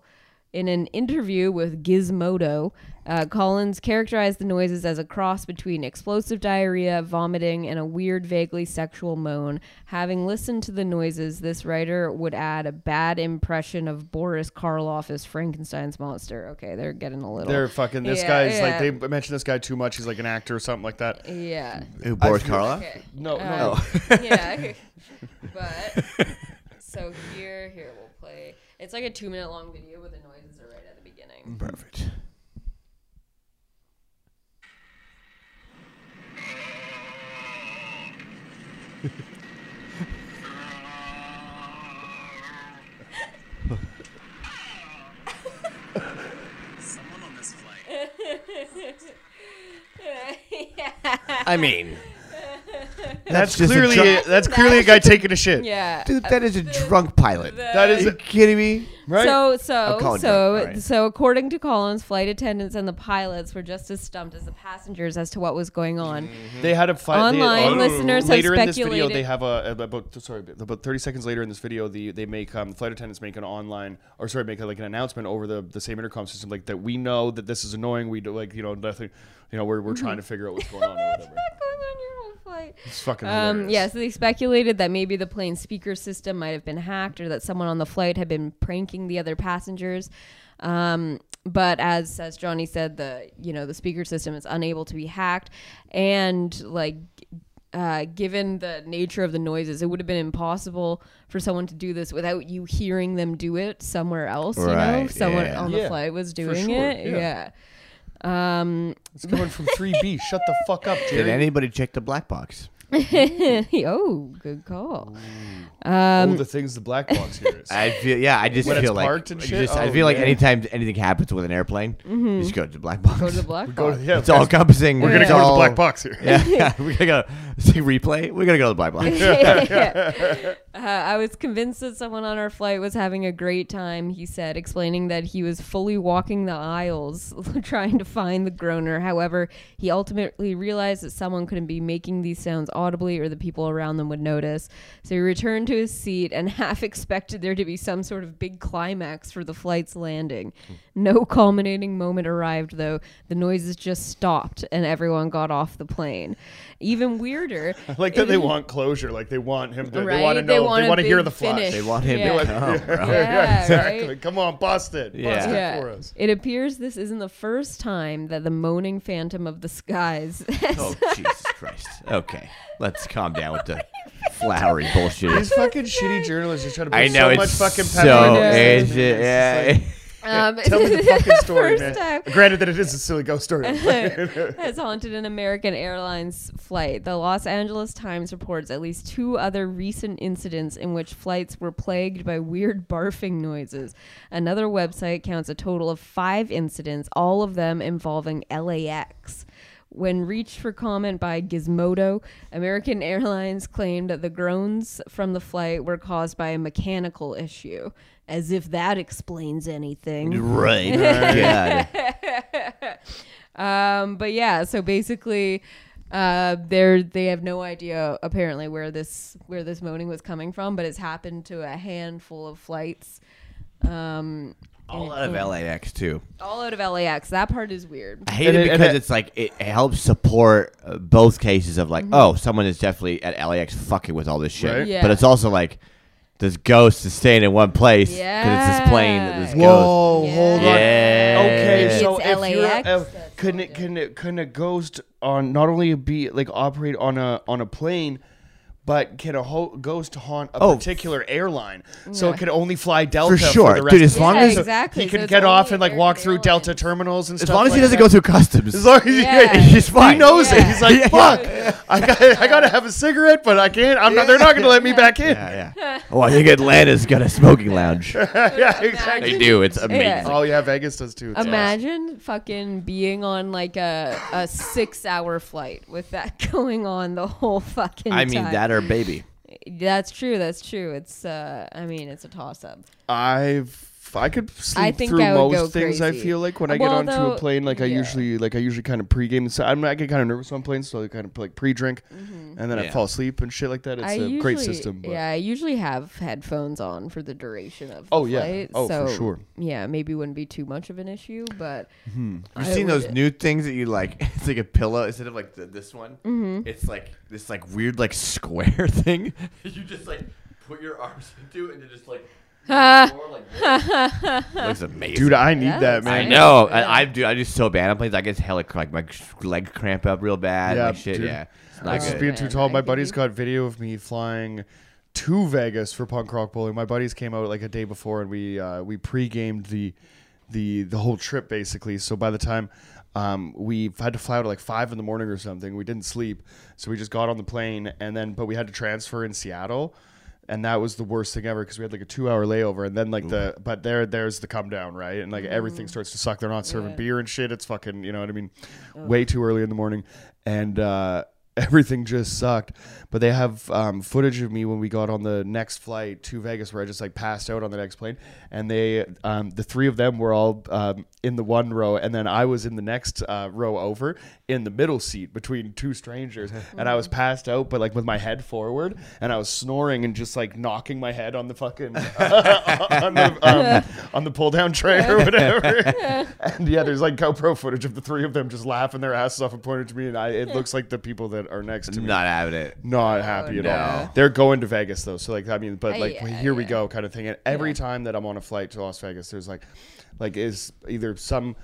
In an interview with Gizmodo, uh, Collins characterized the noises as a cross between explosive diarrhea, vomiting, and a weird, vaguely sexual moan. Having listened to the noises, this writer would add a bad impression of Boris Karloff as Frankenstein's monster. Okay, they're getting a little. They're fucking. This Yeah, guy's yeah. like they mentioned this guy too much. He's like an actor or something like that. yeah. Who, Boris feel- Karloff? Okay. No, Um, no. yeah. But so here, here we'll play. It's like a two minute long video, but the noises are right at the beginning. Perfect. Someone on this flight. yeah. I mean, That's, just a clearly drunk- a, that's clearly a guy taking a shit. Yeah. dude, that is a drunk pilot. That is Are you kidding me? Right. So Oh, so so right. so according to Collins, flight attendants and the pilots were just as stumped as the passengers as to what was going on. They had a fight. Online they, listeners have later in this video, they have a about sorry about thirty seconds later in this video, the they make um, flight attendants make an online or sorry make a, like an announcement over the the same intercom system like that we know that this is annoying. We do like you know nothing. You know we're we're trying to figure out what's going on or. What's going on your whole flight? It's fucking Um, yeah, so they speculated that maybe the plane's speaker system might have been hacked or that someone on the flight had been pranking the other passengers. Um, but as as Johnny said, the you know the speaker system is unable to be hacked, and like uh, given the nature of the noises, it would have been impossible for someone to do this without you hearing them do it somewhere else. You know, Right, someone yeah. on the Yeah, flight was doing sure, it. yeah. yeah. Um, It's coming from 3B. Shut the fuck up, Did anybody check the black box? oh, good call. oh, Um, the things the black box here is. I feel yeah. I just When it's feel like parked and I shit? just- I Oh, feel like yeah. anytime anything happens with an airplane, you just go to the black box. go to the black Go box. to, yeah, it's all encompassing. we're gonna It's go to the black box here. Yeah, yeah. We're gonna go see replay. We're gonna go to the black box. Uh, I was convinced that someone on our flight was having a great time, he said, explaining that he was fully walking the aisles trying to find the groaner. However, he ultimately realized that someone couldn't be making these sounds audibly or the people around them would notice. So he returned to his seat and half expected there to be some sort of big climax for the flight's landing. No culminating moment arrived, though. The noises just stopped and everyone got off the plane. Even weirder. I like that they want closure. Like they want him to. right? They want to They know. want They want to hear big the flash. finish. They want him Yeah. to come, bro. Yeah, exactly. right? Come on, bust it. Bust Yeah. it Yeah. for us. It appears this isn't the first time that the moaning phantom of the skies. Oh Jesus Christ. Okay, let's calm down with the flowery bullshit. These fucking shitty journalists just try to put I know so much it's fucking so. pepper into It's, this. yeah. It's like, um, Tell me the fucking story, man. first time Granted that it is a silly ghost story. has haunted an American Airlines flight. The Los Angeles Times reports at least two other recent incidents in which flights were plagued by weird barfing noises. Another website counts a total of five incidents, all of them involving LAX. When reached for comment by Gizmodo, American Airlines claimed that the groans from the flight were caused by a mechanical issue, as if that explains anything. right. God. Um, but yeah, so basically, uh, they're they have no idea apparently where this where this moaning was coming from, but it's happened to a handful of flights. Um, All out of LAX too. all out of LAX. That part is weird. I hate And it it- and because it- it's like it helps support uh, both cases of like, oh, someone is definitely at LAX fucking with all this shit. Right. Yeah. But it's also like this ghost is staying in one place because it's this plane that this Yeah. ghost. Whoa, hold on. Yeah. Okay, Maybe so it's if you're, LAX, that's couldn't it, couldn't it, couldn't a ghost on not only be like operate on a on a plane, but can a ho- ghost haunt a Oh. particular airline? So Yeah. it could only fly Delta For sure. the rest Dude, as long Yeah, as- So exactly. he So could get off and like walk American through Delta terminals and As stuff. long as he doesn't that. go through customs. As long as he- he's fine. he knows it. He's like, Yeah. fuck. I got I gotta have a cigarette, but I can't. I'm not. They're not gonna let me back in. Yeah, yeah. Oh, I think Atlanta's got a smoking lounge. yeah, exactly. they do. It's amazing. Yeah. Oh yeah, Vegas does too. It's awesome. Imagine fucking being on like a, a six hour flight with that going on the whole fucking I mean, that or baby. That's true. That's true. It's uh I mean, it's a toss up. I've I could sleep think through I would most go things. I crazy. feel like when I Well, get onto though- a plane, like I yeah. usually like I usually kind of pregame. So I'm, I get kind of nervous on planes, so I kind of like pre-drink, and then I Yeah. fall asleep and shit like that. It's Mm-hmm. I a usually, great system. But. Yeah, I usually have headphones on for the duration of. Oh, the yeah. flight, Oh, for so, sure. Yeah, maybe wouldn't be too much of an issue, but You've I seen those would- new things that you like? It's like a pillow instead of like the, this one. Mm-hmm. It's like this like weird like square thing. you just like put your arms into it and you just like. Roll. Looks amazing. Dude, I need Yeah, that, it's I man. nice. know. I, I do. I do so bad on planes. I get hella like my legs cramp up real bad. Yeah, like shit. dude. Yeah, it's I not was just good. being too Man, tall. I My could buddy's be- got video of me flying to Vegas for punk rock bowling. My buddies came out like a day before, and we uh, we pre-gamed the the the whole trip basically. So by the time um, we had to fly out at like five in the morning or something, we didn't sleep, so we just got on the plane, and then but we had to transfer in Seattle. And that was the worst thing ever because we had like a two-hour layover, and then like the but there there's the come down right, and like everything starts to suck. They're not serving Yeah. beer and shit. It's fucking you know what I mean, way too early in the morning, and uh, everything just sucked. But they have um, footage of me when we got on the next flight to Vegas where I just like passed out on the next plane, and they um, the three of them were all um, in the one row, and then I was in the next uh, row over in the middle seat between two strangers, and I was passed out, but like with my head forward, and I was snoring and just like knocking my head on the fucking on the um, on the pull down tray or whatever. and yeah, there's like GoPro footage of the three of them just laughing their asses off and pointing to me, and I it looks like the people that are next to me Not having it. not happy at all. no. They're going to Vegas though, so like I mean, but like yeah, here we yeah. go kind of thing. And every Yeah. time that I'm on a flight to Las Vegas, there's like, like is either some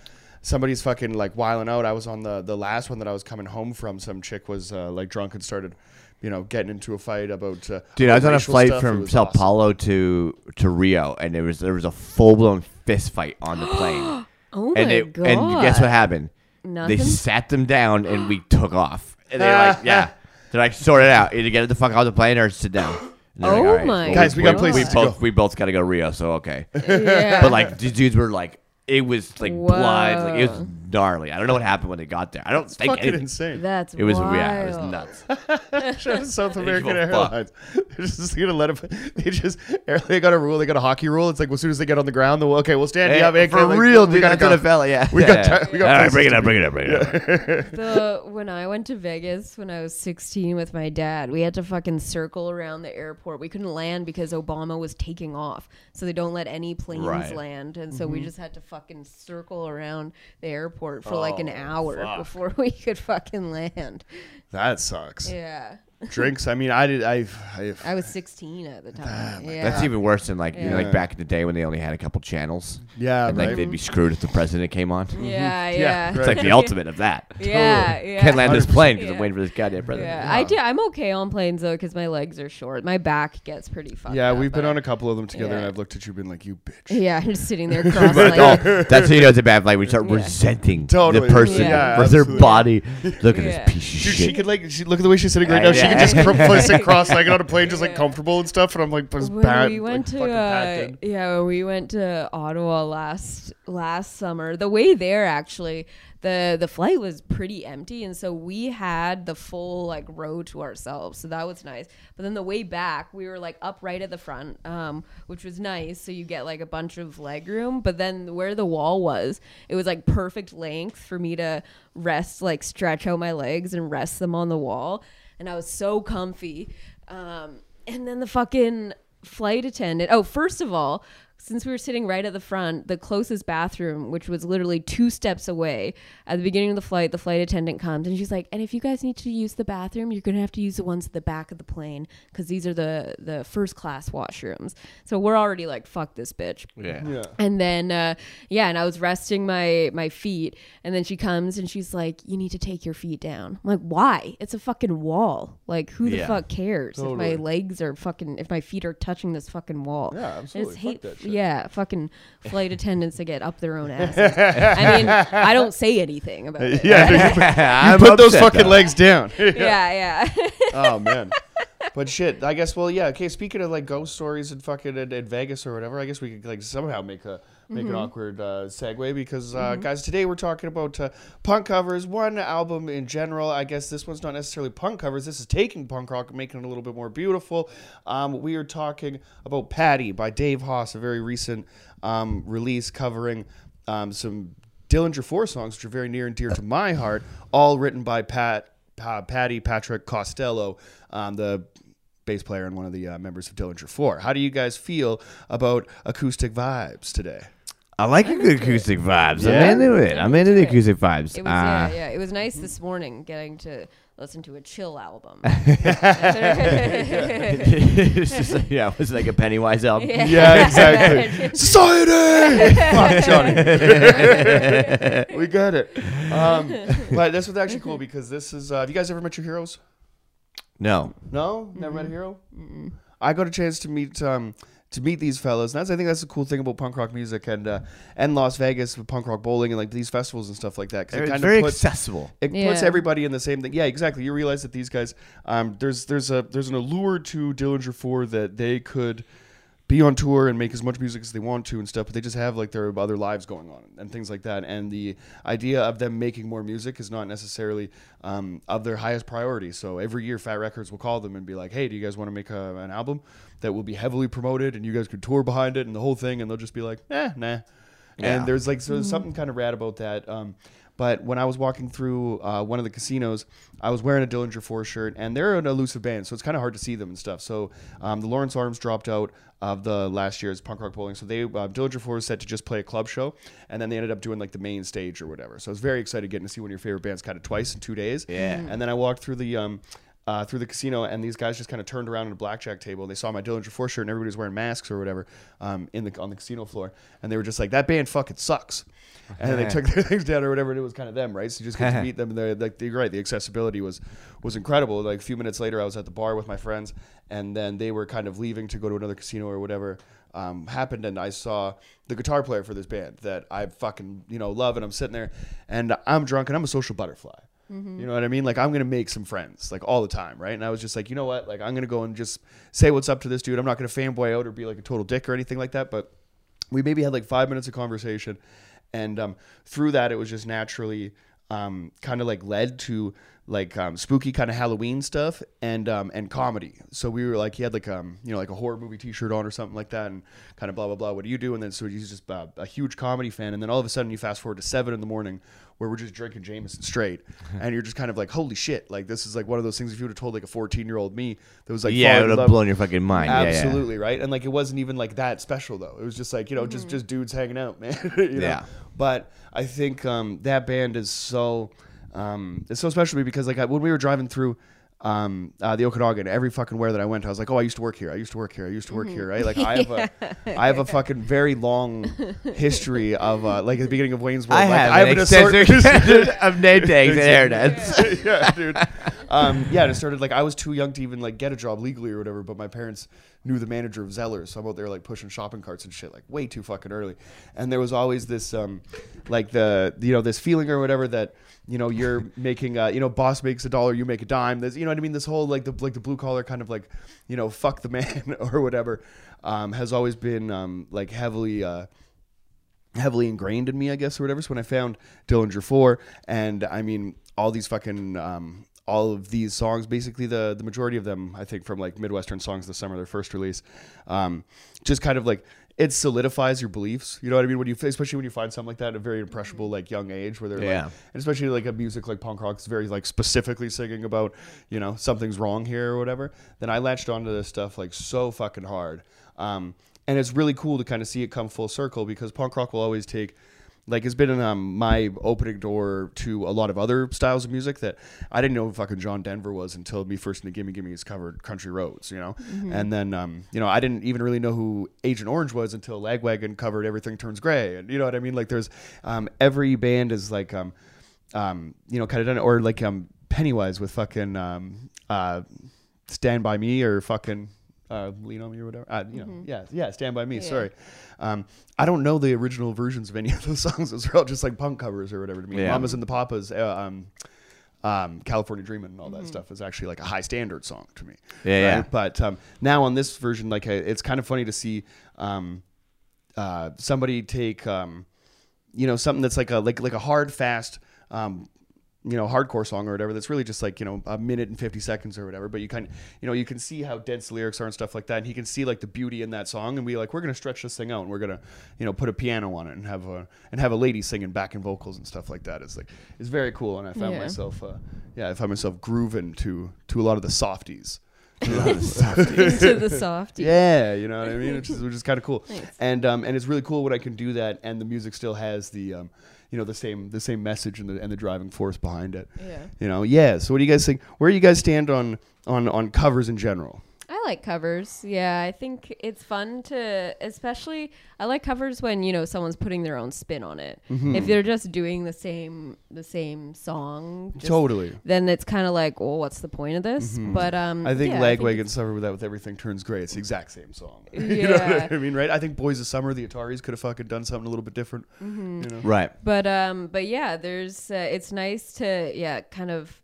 somebody's fucking like wiling out. I was on the the last one that I was coming home from. Some chick was uh, like drunk and started, you know, getting into a fight about. Uh, Dude, I was on a flight stuff. From Sao awesome. Paulo to to Rio, and there was there was a full blown fist fight on the plane. oh and my they, god! and guess what happened? Nothing? They sat them down and we took off. And they're like, yeah, they're like, sort it out. Either get the fuck off the plane or sit down. And they're Oh like, "All right, my Guys, we got places we to both go." we both got to go to Rio, so okay. yeah. But like these dudes were like, it was like blood, like it was Whoa. Gnarly. I don't know what happened when they got there. I don't think Fucking anything. insane. that's It was wild. yeah, it was nuts. Shout out to South American give fuck. Airlines. They're just gonna let them. They just they got a rule. They got a hockey rule. It's like as soon as they get on the ground, they'll okay, we'll stand. Hey, yeah, man, for like, real, we dude. gotta That's what go. it. Yeah, We got yeah. ti- we got All right, places bring it to up, bring it up, bring it up. the when I went to Vegas when I was 16 with my dad, we had to fucking circle around the airport. We couldn't land because Obama was taking off, so they don't let any planes Right. land, and so Mm-hmm. we just had to fucking circle around the airport for like an Oh, hour fuck. before we could fucking land. That sucks. Yeah, Drinks. I mean, I did. I. I I was 16 at the time. Ah, yeah, That's even worse than like you know, Yeah. like back in the day when they only had a couple channels. yeah. and like right. they'd be screwed if the president came on. yeah, mm-hmm. Yeah, yeah. right. It's like the ultimate of that. Yeah, yeah. Can't land this 100%. plane because I'm Yeah. waiting for this goddamn president. Yeah, I do. I'm okay on planes though because my legs are short. My back gets pretty fucked. yeah, up, we've been but- on a couple of them together, and Yeah. I've looked at you, been like, "You bitch." Yeah, I'm just sitting there Like, cross-legged. oh, that's when you know it's a bad flight. We start Yeah. resenting Totally. the person Yeah. for their absolutely. body. Look at Yeah. this piece of Dude, shit. she could like she, look at the way she's sitting right now. Yeah, She could just cr- sit cross-legged on a plane, just like comfortable and stuff. And I'm like, was when bad. we went like, to uh, yeah we went to ottawa last last summer the way there actually the the flight was pretty empty and so we had the full like row to ourselves so that was nice but then the way back we were like up right at the front um which was nice so you get like a bunch of leg room but then where the wall was it was like perfect length for me to rest like stretch out my legs and rest them on the wall and i was so comfy um and then the fucking flight attendant. Oh, first of all, since we were sitting right at the front, the closest bathroom, which was literally two steps away, at the beginning of the flight, the flight attendant comes and she's like, "And if you guys need to use the bathroom, you're gonna have to use the ones at the back of the plane because these are the the first class washrooms." So we're already like, "Fuck this bitch." yeah. Yeah. And then uh, yeah, and I was resting my my feet, and then she comes and she's like, "You need to take your feet down." I'm like, "Why? It's a fucking wall. Like, who the Yeah. fuck cares if my legs are fucking if my feet are touching this fucking wall?" Yeah, I absolutely. just Fuck hate, that shit. Yeah, fucking flight attendants that get up their own asses. I mean, I don't say anything about it. Yeah, dude, you put, you I'm put those fucking though. legs down. yeah, yeah. oh man. But shit, I guess. Well, yeah. Okay. Speaking of like ghost stories and fucking at, at Vegas or whatever, I guess we could like somehow make a make Mm-hmm. an awkward uh, segue because, uh, guys, today we're talking about uh, punk covers. One album in general. I guess this one's not necessarily punk covers. This is taking punk rock and making it a little bit more beautiful. Um, we are talking about Patty by Dave Hause, a very recent um, release covering um, some Dillinger Four songs, which are very near and dear to my heart. All written by Pat, Patty Patrick Costello, um, the bass player and one of the uh, members of Dillinger Four. How do you guys feel about acoustic vibes today? I like a good acoustic vibes. Yeah? I'm into it. I'm into the acoustic vibes. It was Uh, yeah, yeah. It was nice this morning getting to listen to a chill album. it's just like, yeah, it was like a Pennywise album. Yeah, exactly. Society. Fuck Johnny. we got it. Um, but this was actually cool because this is. Uh, have you guys ever met your heroes? No. No, never met a hero. I got a chance to meet um, to meet these fellas. And that's I think that's the cool thing about punk rock music and uh, and Las Vegas with punk rock bowling and like these festivals and stuff like that. Because it It's kind very of puts accessible. it puts everybody in the same thing. Yeah, exactly. You realize that these guys, um, there's there's a there's an allure to Dillinger Four that they could be on tour and make as much music as they want to and stuff, but they just have like their other lives going on and things like that. And the idea of them making more music is not necessarily um, of their highest priority. So every year, Fat Wreck Chords will call them and be like, "Hey, do you guys want to make a, an album that will be heavily promoted and you guys could tour behind it and the whole thing?" And they'll just be like, "Eh, nah." Yeah. And there's like so there's something kind of rad about that. Um, but when I was walking through uh, one of the casinos, I was wearing a Dillinger 4 shirt, and they're an elusive band, so it's kind of hard to see them and stuff. So um, the Lawrence Arms dropped out of the last year's punk rock bowling, so they uh, Dillinger 4 was set to just play a club show, and then they ended up doing like the main stage or whatever. So I was very excited getting to see one of your favorite bands kind of twice in two days. Yeah. And then I walked through the um, uh, through the casino, and these guys just kind of turned around at a blackjack table. And they saw my Dillinger Four shirt, and everybody was wearing masks or whatever um, in the on the casino floor, and they were just like, "That band fucking sucks." And then they took their things down or whatever, and it was kind of them, right? So you just get to meet them, and they're like, you're right. The accessibility was was incredible. Like a few minutes later, I was at the bar with my friends, and then they were kind of leaving to go to another casino or whatever. Um, happened and I saw the guitar player for this band that I fucking you know love and I'm sitting there and I'm drunk and I'm a social butterfly you know what I mean? Like I'm gonna make some friends, like all the time, right? And I was just like, you know what? Like I'm gonna go and just say what's up to this dude. I'm not gonna fanboy out or be like a total dick or anything like that. But we maybe had like five minutes of conversation, and um, through that, it was just naturally um, kind of like led to like um, spooky kind of Halloween stuff and um, and comedy. So we were like, he had like um you know like a horror movie T-shirt on or something like that, and kind of blah blah blah. What do you do? And then so he's just uh, a huge comedy fan, and then all of a sudden you fast forward to seven in the morning where we're just drinking Jameson straight, and you're just kind of like, holy shit! Like this is like one of those things. If you would have told like a 14 year old me that was like, yeah, it would have blown your fucking mind. Yeah, yeah. Absolutely right, and like it wasn't even like that special though. It was just like you know, just just dudes hanging out, man. you know? Yeah. But I think um, that band is so um, it's so special to me because like I, when we were driving through um, uh, the Okanagan, every fucking where that I went, I was like, oh, I used to work here. I used to work here. I used to work here. Right? Like I have a I have a fucking very long history of uh, like at the beginning of Wayne's World. I like, have, I have an an assortment- of name tags and hairnets. yeah, dude. Um, yeah, and it started like I was too young to even like get a job legally or whatever, but my parents knew the manager of Zellers, so I'm out there like pushing shopping carts and shit like way too fucking early. And there was always this um, like the you know this feeling or whatever that you know you're making uh, you know boss makes a dollar, you make a dime. There's you know what I mean. This whole like the like the blue collar kind of like you know fuck the man or whatever um, has always been um, like heavily. Uh, heavily ingrained in me, I guess, or whatever. So when I found Dillinger Four, and I mean all these fucking um, all of these songs, basically the the majority of them, I think, from like Midwestern songs this summer, their first release, um, just kind of like it solidifies your beliefs. You know what I mean? When you, especially when you find something like that at a very impressionable, like young age, where they're Yeah. like, and especially like a music like punk rock is very like specifically singing about, you know, something's wrong here or whatever. Then I latched onto this stuff like so fucking hard. Um, and it's really cool to kind of see it come full circle because punk rock will always take like it's been um, my opening door to a lot of other styles of music that I didn't know who fucking John Denver was until Me First and the Gimme Gimmes covered Country Roads, you know, and then um, you know I didn't even really know who Agent Orange was until Lagwagon covered Everything Turns Gray, and you know what I mean. Like there's um, every band is like um, um, you know kind of done it, or like um, Pennywise with fucking um, uh, Stand by Me or fucking uh, Lean on Me or whatever. Uh, you know, yeah, yeah, Stand by Me. Sorry, um, I don't know the original versions of any of those songs. Those are all just like punk covers or whatever to me. Yeah. Mamas and the Papas. Uh, um, um, California Dreamin' and all that stuff is actually like a high standard song to me. Yeah, yeah. But um, now on this version, like it's kind of funny to see um, uh, somebody take um, you know something that's like a like like a hard fast um, you know hardcore song or whatever that's really just like you know a minute and 50 seconds or whatever but you can you know you can see how dense the lyrics are and stuff like that and he can see like the beauty in that song and be like we're gonna stretch this thing out and we're gonna you know put a piano on it and have a and have a lady singing backing vocals and stuff like that it's like it's very cool and i found Yeah. myself uh, yeah i found myself grooving to to a lot of the softies to the softy. yeah, you know what I mean, which is which is kind of cool, Nice. and um, and it's really cool when I can do that, and the music still has the um, you know, the same the same message and the and the driving force behind it. Yeah. You know, yeah. So what do you guys think? Where do you guys stand on on on covers in general? I like covers. Yeah, I think it's fun to, especially. I like covers when you know someone's putting their own spin on it. Mm-hmm. If they're just doing the same the same song, just- totally. then it's kind of like, well, what's the point of this? But um, Mm-hmm. I think yeah, Lagwagon Summer with that with everything turns gray. It's the exact same song. you know Yeah. what I mean, right? I think Boys of Summer, the Ataris could have fucking done something a little bit different. Mm-hmm. You know? Right. But um, but yeah, there's uh, it's nice to yeah, kind of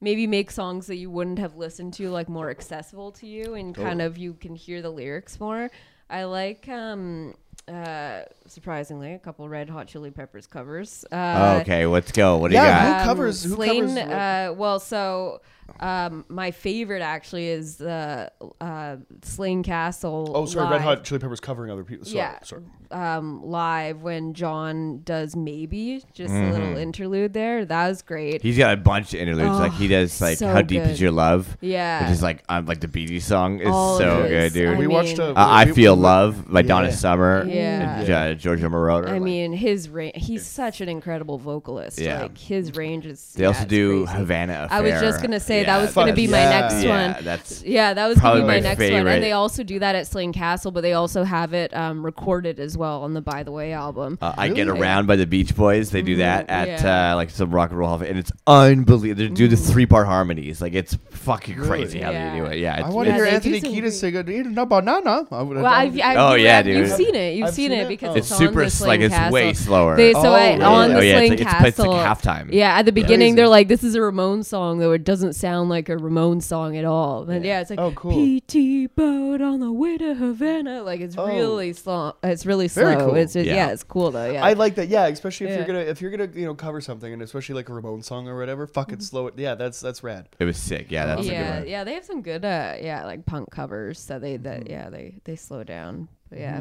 maybe make songs that you wouldn't have listened to like more accessible to you, and kind of you can hear the lyrics more. I like um, uh, surprisingly a couple Red Hot Chili Peppers covers. Uh, okay, let's go. What do yeah, you got? Who covers- who Slane, covers what? uh, well, so um, my favorite actually is the uh, Slane Castle. Oh, sorry, Red. Hot Chili Peppers covering other people. Sorry, Yeah. sorry. um, live when John does maybe just a little Mm-hmm. interlude there. That was great. He's got a bunch of interludes. Oh, like he does like so How Deep good. Is Your Love? yeah, Which is like um, like the Bee Gees song is All so good, dude. I we watched a. uh, I Feel we- Love by Donna Yeah. Summer Yeah. and Giorgio Moroder. I like- mean, his range. He's such an incredible vocalist. Yeah. Like his range is. they yeah, also do crazy. Havana Affair. I was just gonna say that was gonna be my next yeah, one. that's Yeah, that was Probably gonna be my my next one. favorite. And they also do that at Slane Castle, but they also have it um, recorded as well on the By the Way album. Uh, I Get Around by the Beach Boys. They do that at yeah. uh, like some rock and roll, hall and it's unbelievable. They do the three part harmonies. Like it's fucking crazy how Yeah. they do it. Yeah, I it's, want to hear Anthony Kiedis great- sing it. "Eat a banana. I Well, I've. I've, Oh, yeah, dude. You've seen it. You've seen seen it it? because it's it's, super on the s- Slane like it's way slower. They, so Oh, I, yeah. on Oh, the yeah, it's Slane like- it's played- it's like halftime. Yeah, at the beginning Crazy. they're like, "This is a Ramon song, though it doesn't sound like a Ramon song at all." And yeah, it's like, Oh, cool. PT boat on the way to Havana." Like it's Oh. really slow. It's really Very slow. cool. It's just, Yeah. yeah. it's cool though. Yeah, I like that. Yeah, especially if Yeah. you're gonna if you're gonna you know cover something and especially like a Ramon song or whatever. Fucking Mm-hmm. slow it. Yeah, that's that's rad. It was sick. Yeah, that's a good yeah, one. yeah. They have some good, uh, yeah, like punk covers. So they, that, Mm-hmm. yeah, they they slow down. But yeah,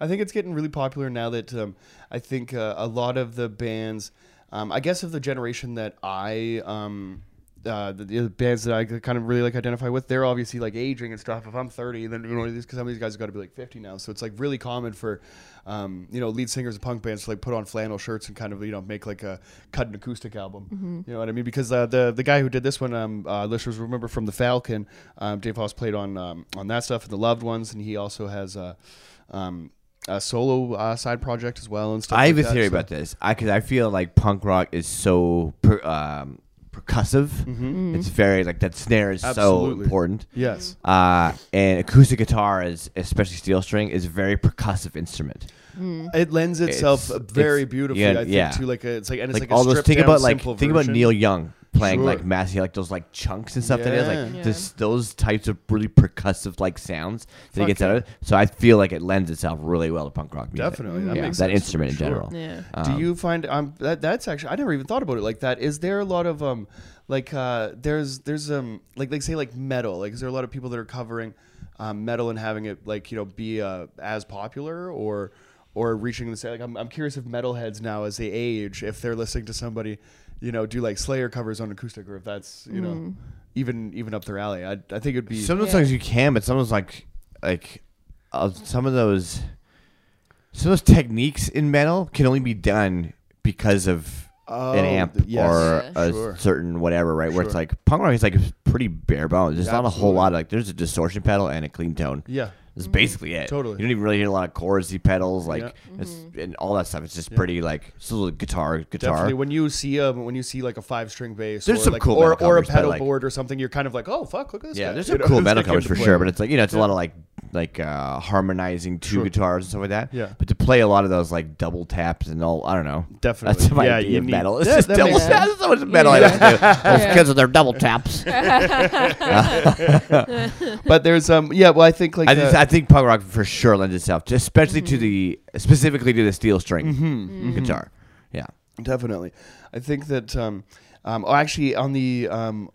I think it's getting really popular now that um, I think uh, a lot of the bands, um, I guess of the generation that I. Um, uh, the, the bands that I kind of really like identify with, they're obviously like aging and stuff. If I'm 30, then you know these because some of these guys got to be like 50 now, so it's like really common for, um, you know, lead singers of punk bands to like put on flannel shirts and kind of you know make like a cut an acoustic album. You know what I mean? Because uh, the the guy who did this one, um, uh, listeners remember from the Falcon, um, Dave Hause played on um, on that stuff and the Loved Ones, and he also has uh, um, a solo uh, side project as well and stuff. I like have a that, theory so- about this. I because I feel like punk rock is so per, um, percussive. Mm-hmm. It's very like that snare is so important. Yes. Uh, and acoustic guitar is especially steel string is a very percussive instrument. It lends itself It's- very it's- beautifully, yeah, I think, yeah. to like a it's like and it's Like, like, all a those think down, about like simple think about. Neil Young playing Sure. like massive like those like chunks and stuff that is like Yeah. this those types of really percussive like sounds that he Fuck gets out of it. So I feel like it lends itself really well to punk rock music. Definitely, that yeah, makes that sense, instrument in sure. general. yeah. Do Um, you find um that that's actually I never even thought about it like that. Is there a lot of um like uh there's there's um like like say like metal like is there a lot of people that are covering um, metal and having it like you know be uh, as popular or or reaching the same like I'm I'm curious if metalheads now as they age if they're listening to somebody you know do like Slayer covers on acoustic or if that's you know even even up their alley. I I think it'd be Some of those Yeah. songs you can, but some of those like like uh, some of those some of those techniques in metal can only be done because of Oh, an amp yes. or Yeah. a Sure. certain whatever, right? Where it's Sure. like punk rock is like pretty bare bones. There's not a whole Absolutely. lot. Of, like there's a distortion pedal and a clean tone. yeah That's basically it. Totally. You don't even really hear a lot of chorusy pedals, like Yeah. it's Mm-hmm. and all that stuff. It's just pretty like still guitar, guitar. Definitely, when you see um, when you see like a five string bass, There's or some like, cool or, metal or a covers, but, pedal like- board or something, you're kind of like, oh fuck, look at this. Yeah, guy. there's some know, cool it's metal covers for play. sure, but it's like you know, it's a lot of like like uh, harmonizing two Sure. guitars and stuff like that. Yeah. But to play a lot of those like double taps and all, I don't know. Definitely. That's my Yeah, idea you of need- metal. It's Yeah, just that double makes taps. That's so much metal I have to do. Those Yeah. kids with their double taps. But there's um yeah, well I think like I, the- just, I think punk rock for sure lends itself, to, especially to the specifically to the steel string Mm-hmm. guitar. Yeah. Definitely. I think that um, um oh, actually on the um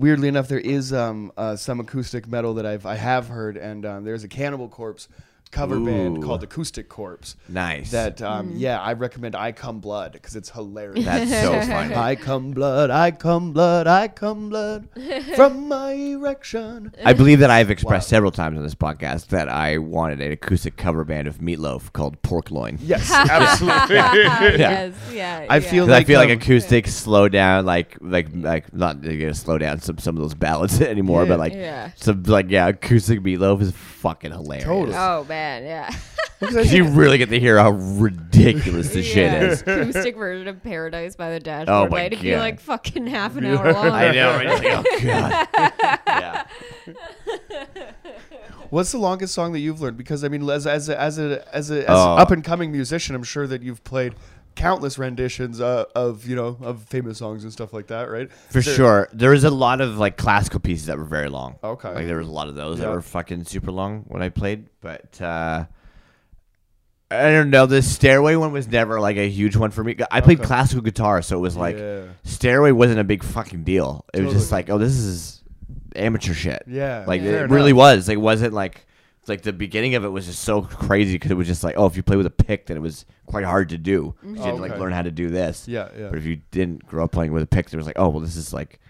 weirdly enough there is um uh, some acoustic metal that I've I have heard and um, there's a Cannibal Corpse cover band called Acoustic Corpse Nice. that um yeah, I recommend I Come Blood because it's hilarious. That's so funny. I come blood, I come blood, I come blood from my erection. I believe that I have expressed Wow. several times on this podcast that I wanted an acoustic cover band of Meatloaf called Pork Loin. Yes, absolutely. yes, yeah. I yeah. feel 'Cause I like, feel like um, acoustic slow down, like like like not you're gonna slow down some some of those ballads anymore, Yeah. but like Yeah. some like yeah, acoustic meatloaf is fucking hilarious. Totally. Oh man, yeah. 'Cause you really get to hear how ridiculous the shit Yeah. is. Acoustic version of Paradise by the Dashboard Oh my Light. It'd be God. like fucking half an hour long. I know, right? It's like, oh god. yeah. What's the longest song that you've learned? Because I mean, as as a, as a as a as Oh. up and coming musician, I'm sure that you've played countless renditions uh, of you know of famous songs and stuff like that, right? For There- sure. There was a lot of like classical pieces that were very long. Okay. Like there was a lot of those that were fucking super long when I played. But uh I don't know. The stairway one was never like a huge one for me. I played Okay. classical guitar, so it was like Yeah. stairway wasn't a big fucking deal. It was just like, oh, this is amateur shit. Yeah, Like it really was. Like, it wasn't like it's like the beginning of it was just so crazy because it was just like, oh, if you play with a pick, then it was quite hard to do. 'Cause You had to like Okay. learn how to do this. Yeah, yeah. But if you didn't grow up playing with a pick, it was like, oh, well, this is like,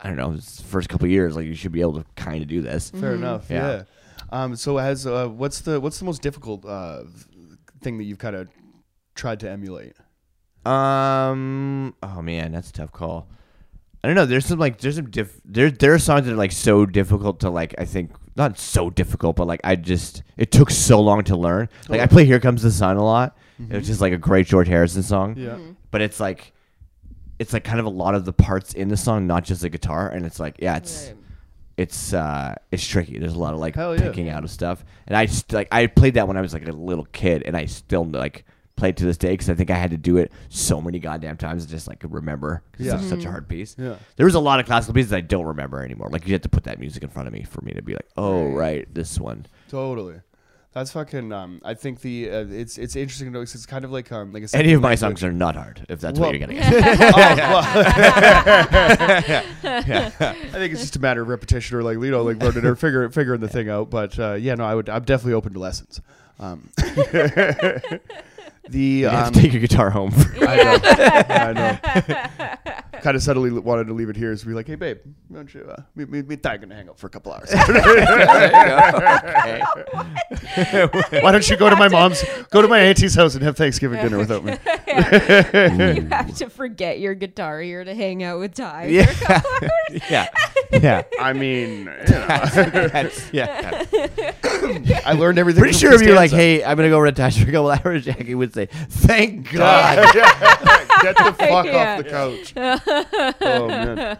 I don't know, this is the first couple of years, like you should be able to kind of do this. Fair enough. Yeah. Yeah. Um. So has uh, what's the what's the most difficult uh thing that you've kind of tried to emulate? Um. Oh man, that's a tough call. I don't know. There's some like there's some diff. There there are songs that are like so difficult to like. I think not so difficult, but like I just it took so long to learn. Like I play "Here Comes the Sun" a lot. It's just like a great George Harrison song. Yeah. But it's like, it's like kind of a lot of the parts in the song, not just the guitar. And it's like, yeah, it's Right. it's uh it's tricky. There's a lot of like yeah. picking out of stuff. And I just like I played that when I was like a little kid, and I still like play it to this day because I think I had to do it so many goddamn times to just like remember because Yeah. it's such a hard piece. Yeah. There was a lot of classical pieces I don't remember anymore. Like you had to put that music in front of me for me to be like, oh right, this one. Totally. That's fucking. Um. I think the uh, it's it's interesting to know 'cause it's kind of like um like a Any of my second songs are not hard, if that's Well- what you're getting at. I think it's just a matter of repetition or like you know like learning or figure figuring the thing out. But uh, yeah, no, I would. I'm definitely open to lessons. Um, the You have um, to take your guitar home. I know, I know. kind of subtly wanted to leave it here, so be like, hey babe, why don't you uh, me me me and Ty gonna hang out for a couple hours. why don't you go to my mom's, go to my auntie's house and have Thanksgiving dinner without me? you have to forget your guitar here to hang out with Ty. yeah, yeah, yeah. I mean, you know, That's, yeah. I learned everything. Pretty sure if you're like, hey, I'm gonna go over to Tasha for a couple hours, Jackie would say, "Thank God." Get the fuck off the couch. oh man,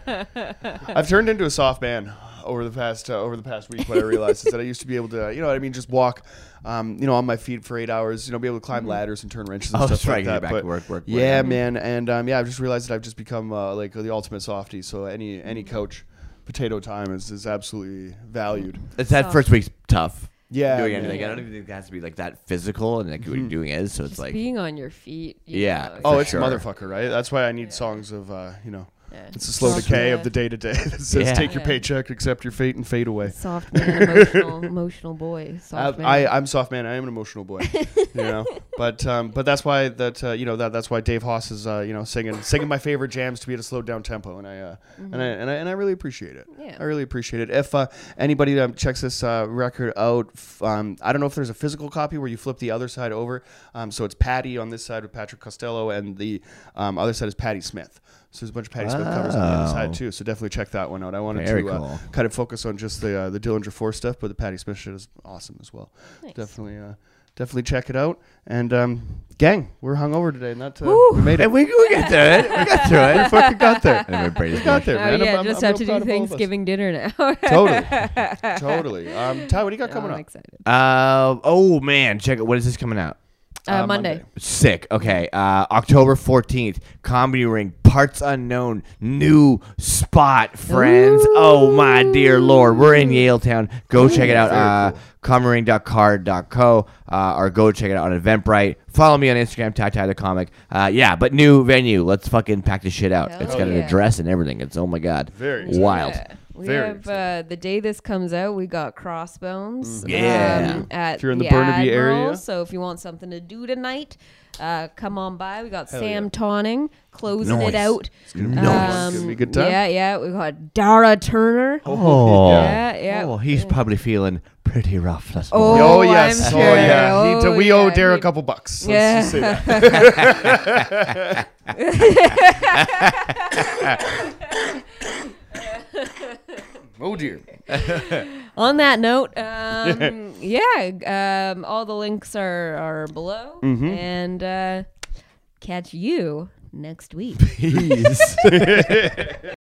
I've turned into a soft man over the past uh, over the past week. What I realized is that I used to be able to, you know, what I mean, just walk, um, you know, on my feet for eight hours. You know, be able to climb ladders and turn wrenches and Oh, stuff that's right, like get that. back but to work, work, work. yeah, man, and um, yeah, I've just realized that I've just become uh, like the ultimate softie. So any any coach, potato time is is absolutely valued. It's that first week's tough. Yeah, doing man. anything. I don't even think it has to be like that physical, and like what you're doing is. So it's Just like, being on your feet. you Yeah. know, Oh, For it's sure. a motherfucker, right? That's why I need songs of, uh, you know, yeah. it's a slow Soft decay man. of the day to day that says Yeah. take your Yeah. paycheck, accept your fate, and fade away. Soft man, emotional, emotional boy. I, Soft man. I, I'm soft man. I am an emotional boy, you know. But um, but that's why that uh, you know that that's why Dave Hause is uh, you know singing singing my favorite jams to be at a slowed down tempo, and I uh, and I and I and I really appreciate it. Yeah. I really appreciate it. If uh, anybody um, checks this uh, record out, f- um, I don't know if there's a physical copy where you flip the other side over. Um, so it's Patty on this side with Patrick Costello, and the um, other side is Patti Smith. So there's a bunch of Patti Smith covers on the other side Oh. too. So definitely check that one out. I wanted Very to uh, cool. kind of focus on just the uh, the Dillinger Four stuff, but the Patti Smith shit is awesome as well. Nice. Definitely, uh, definitely check it out. And um, gang, we're hungover today, Not that uh, Woo. we made And it. we, we got through it. We got through We it. fucking got there. And my brain is We got there, Oh man. yeah, I'm- just I'm have to do proud of all of us. Thanksgiving dinner now. Totally, totally. Um, Ty, what do you got Oh, coming I'm up? excited. Uh, oh man, check it. What is this coming out? Uh, Uh, Monday. Monday. Sick. Okay. Uh, October 14th, Comedy Ring, Parts Unknown, new spot, friends. Oh, my dear Lord. We're in Yaletown. Go check it out. Very Uh, cool. comedyring.card.co uh, or go check it out on Eventbrite. Follow me on Instagram, Ty Ty the Comic. Uh, yeah, but new venue. Let's fucking pack this shit out. Hell it's got an yeah. address and everything. It's, oh my God. Very wild. Yeah. We Very have uh, the day this comes out. We got Crossbones. Mm. Yeah. um, at If you're in the the Burnaby Admiral, area. So if you want something to do tonight, uh, come on by. We got Hell Sam yeah. Tawning closing Nice. it out. gonna be Nice. It's gonna be a good time. Yeah, yeah. We got Dara Turner. Oh. Yeah, yeah. Oh, he's probably feeling pretty rough this Oh, morning. Oh yes, I'm oh yeah. sure. He- Oh, we owe Dara a couple bucks. Let's Yeah. just say that. oh dear. On that note, um, yeah, um, all the links are are below, Mm-hmm. and uh, catch you next week. Peace.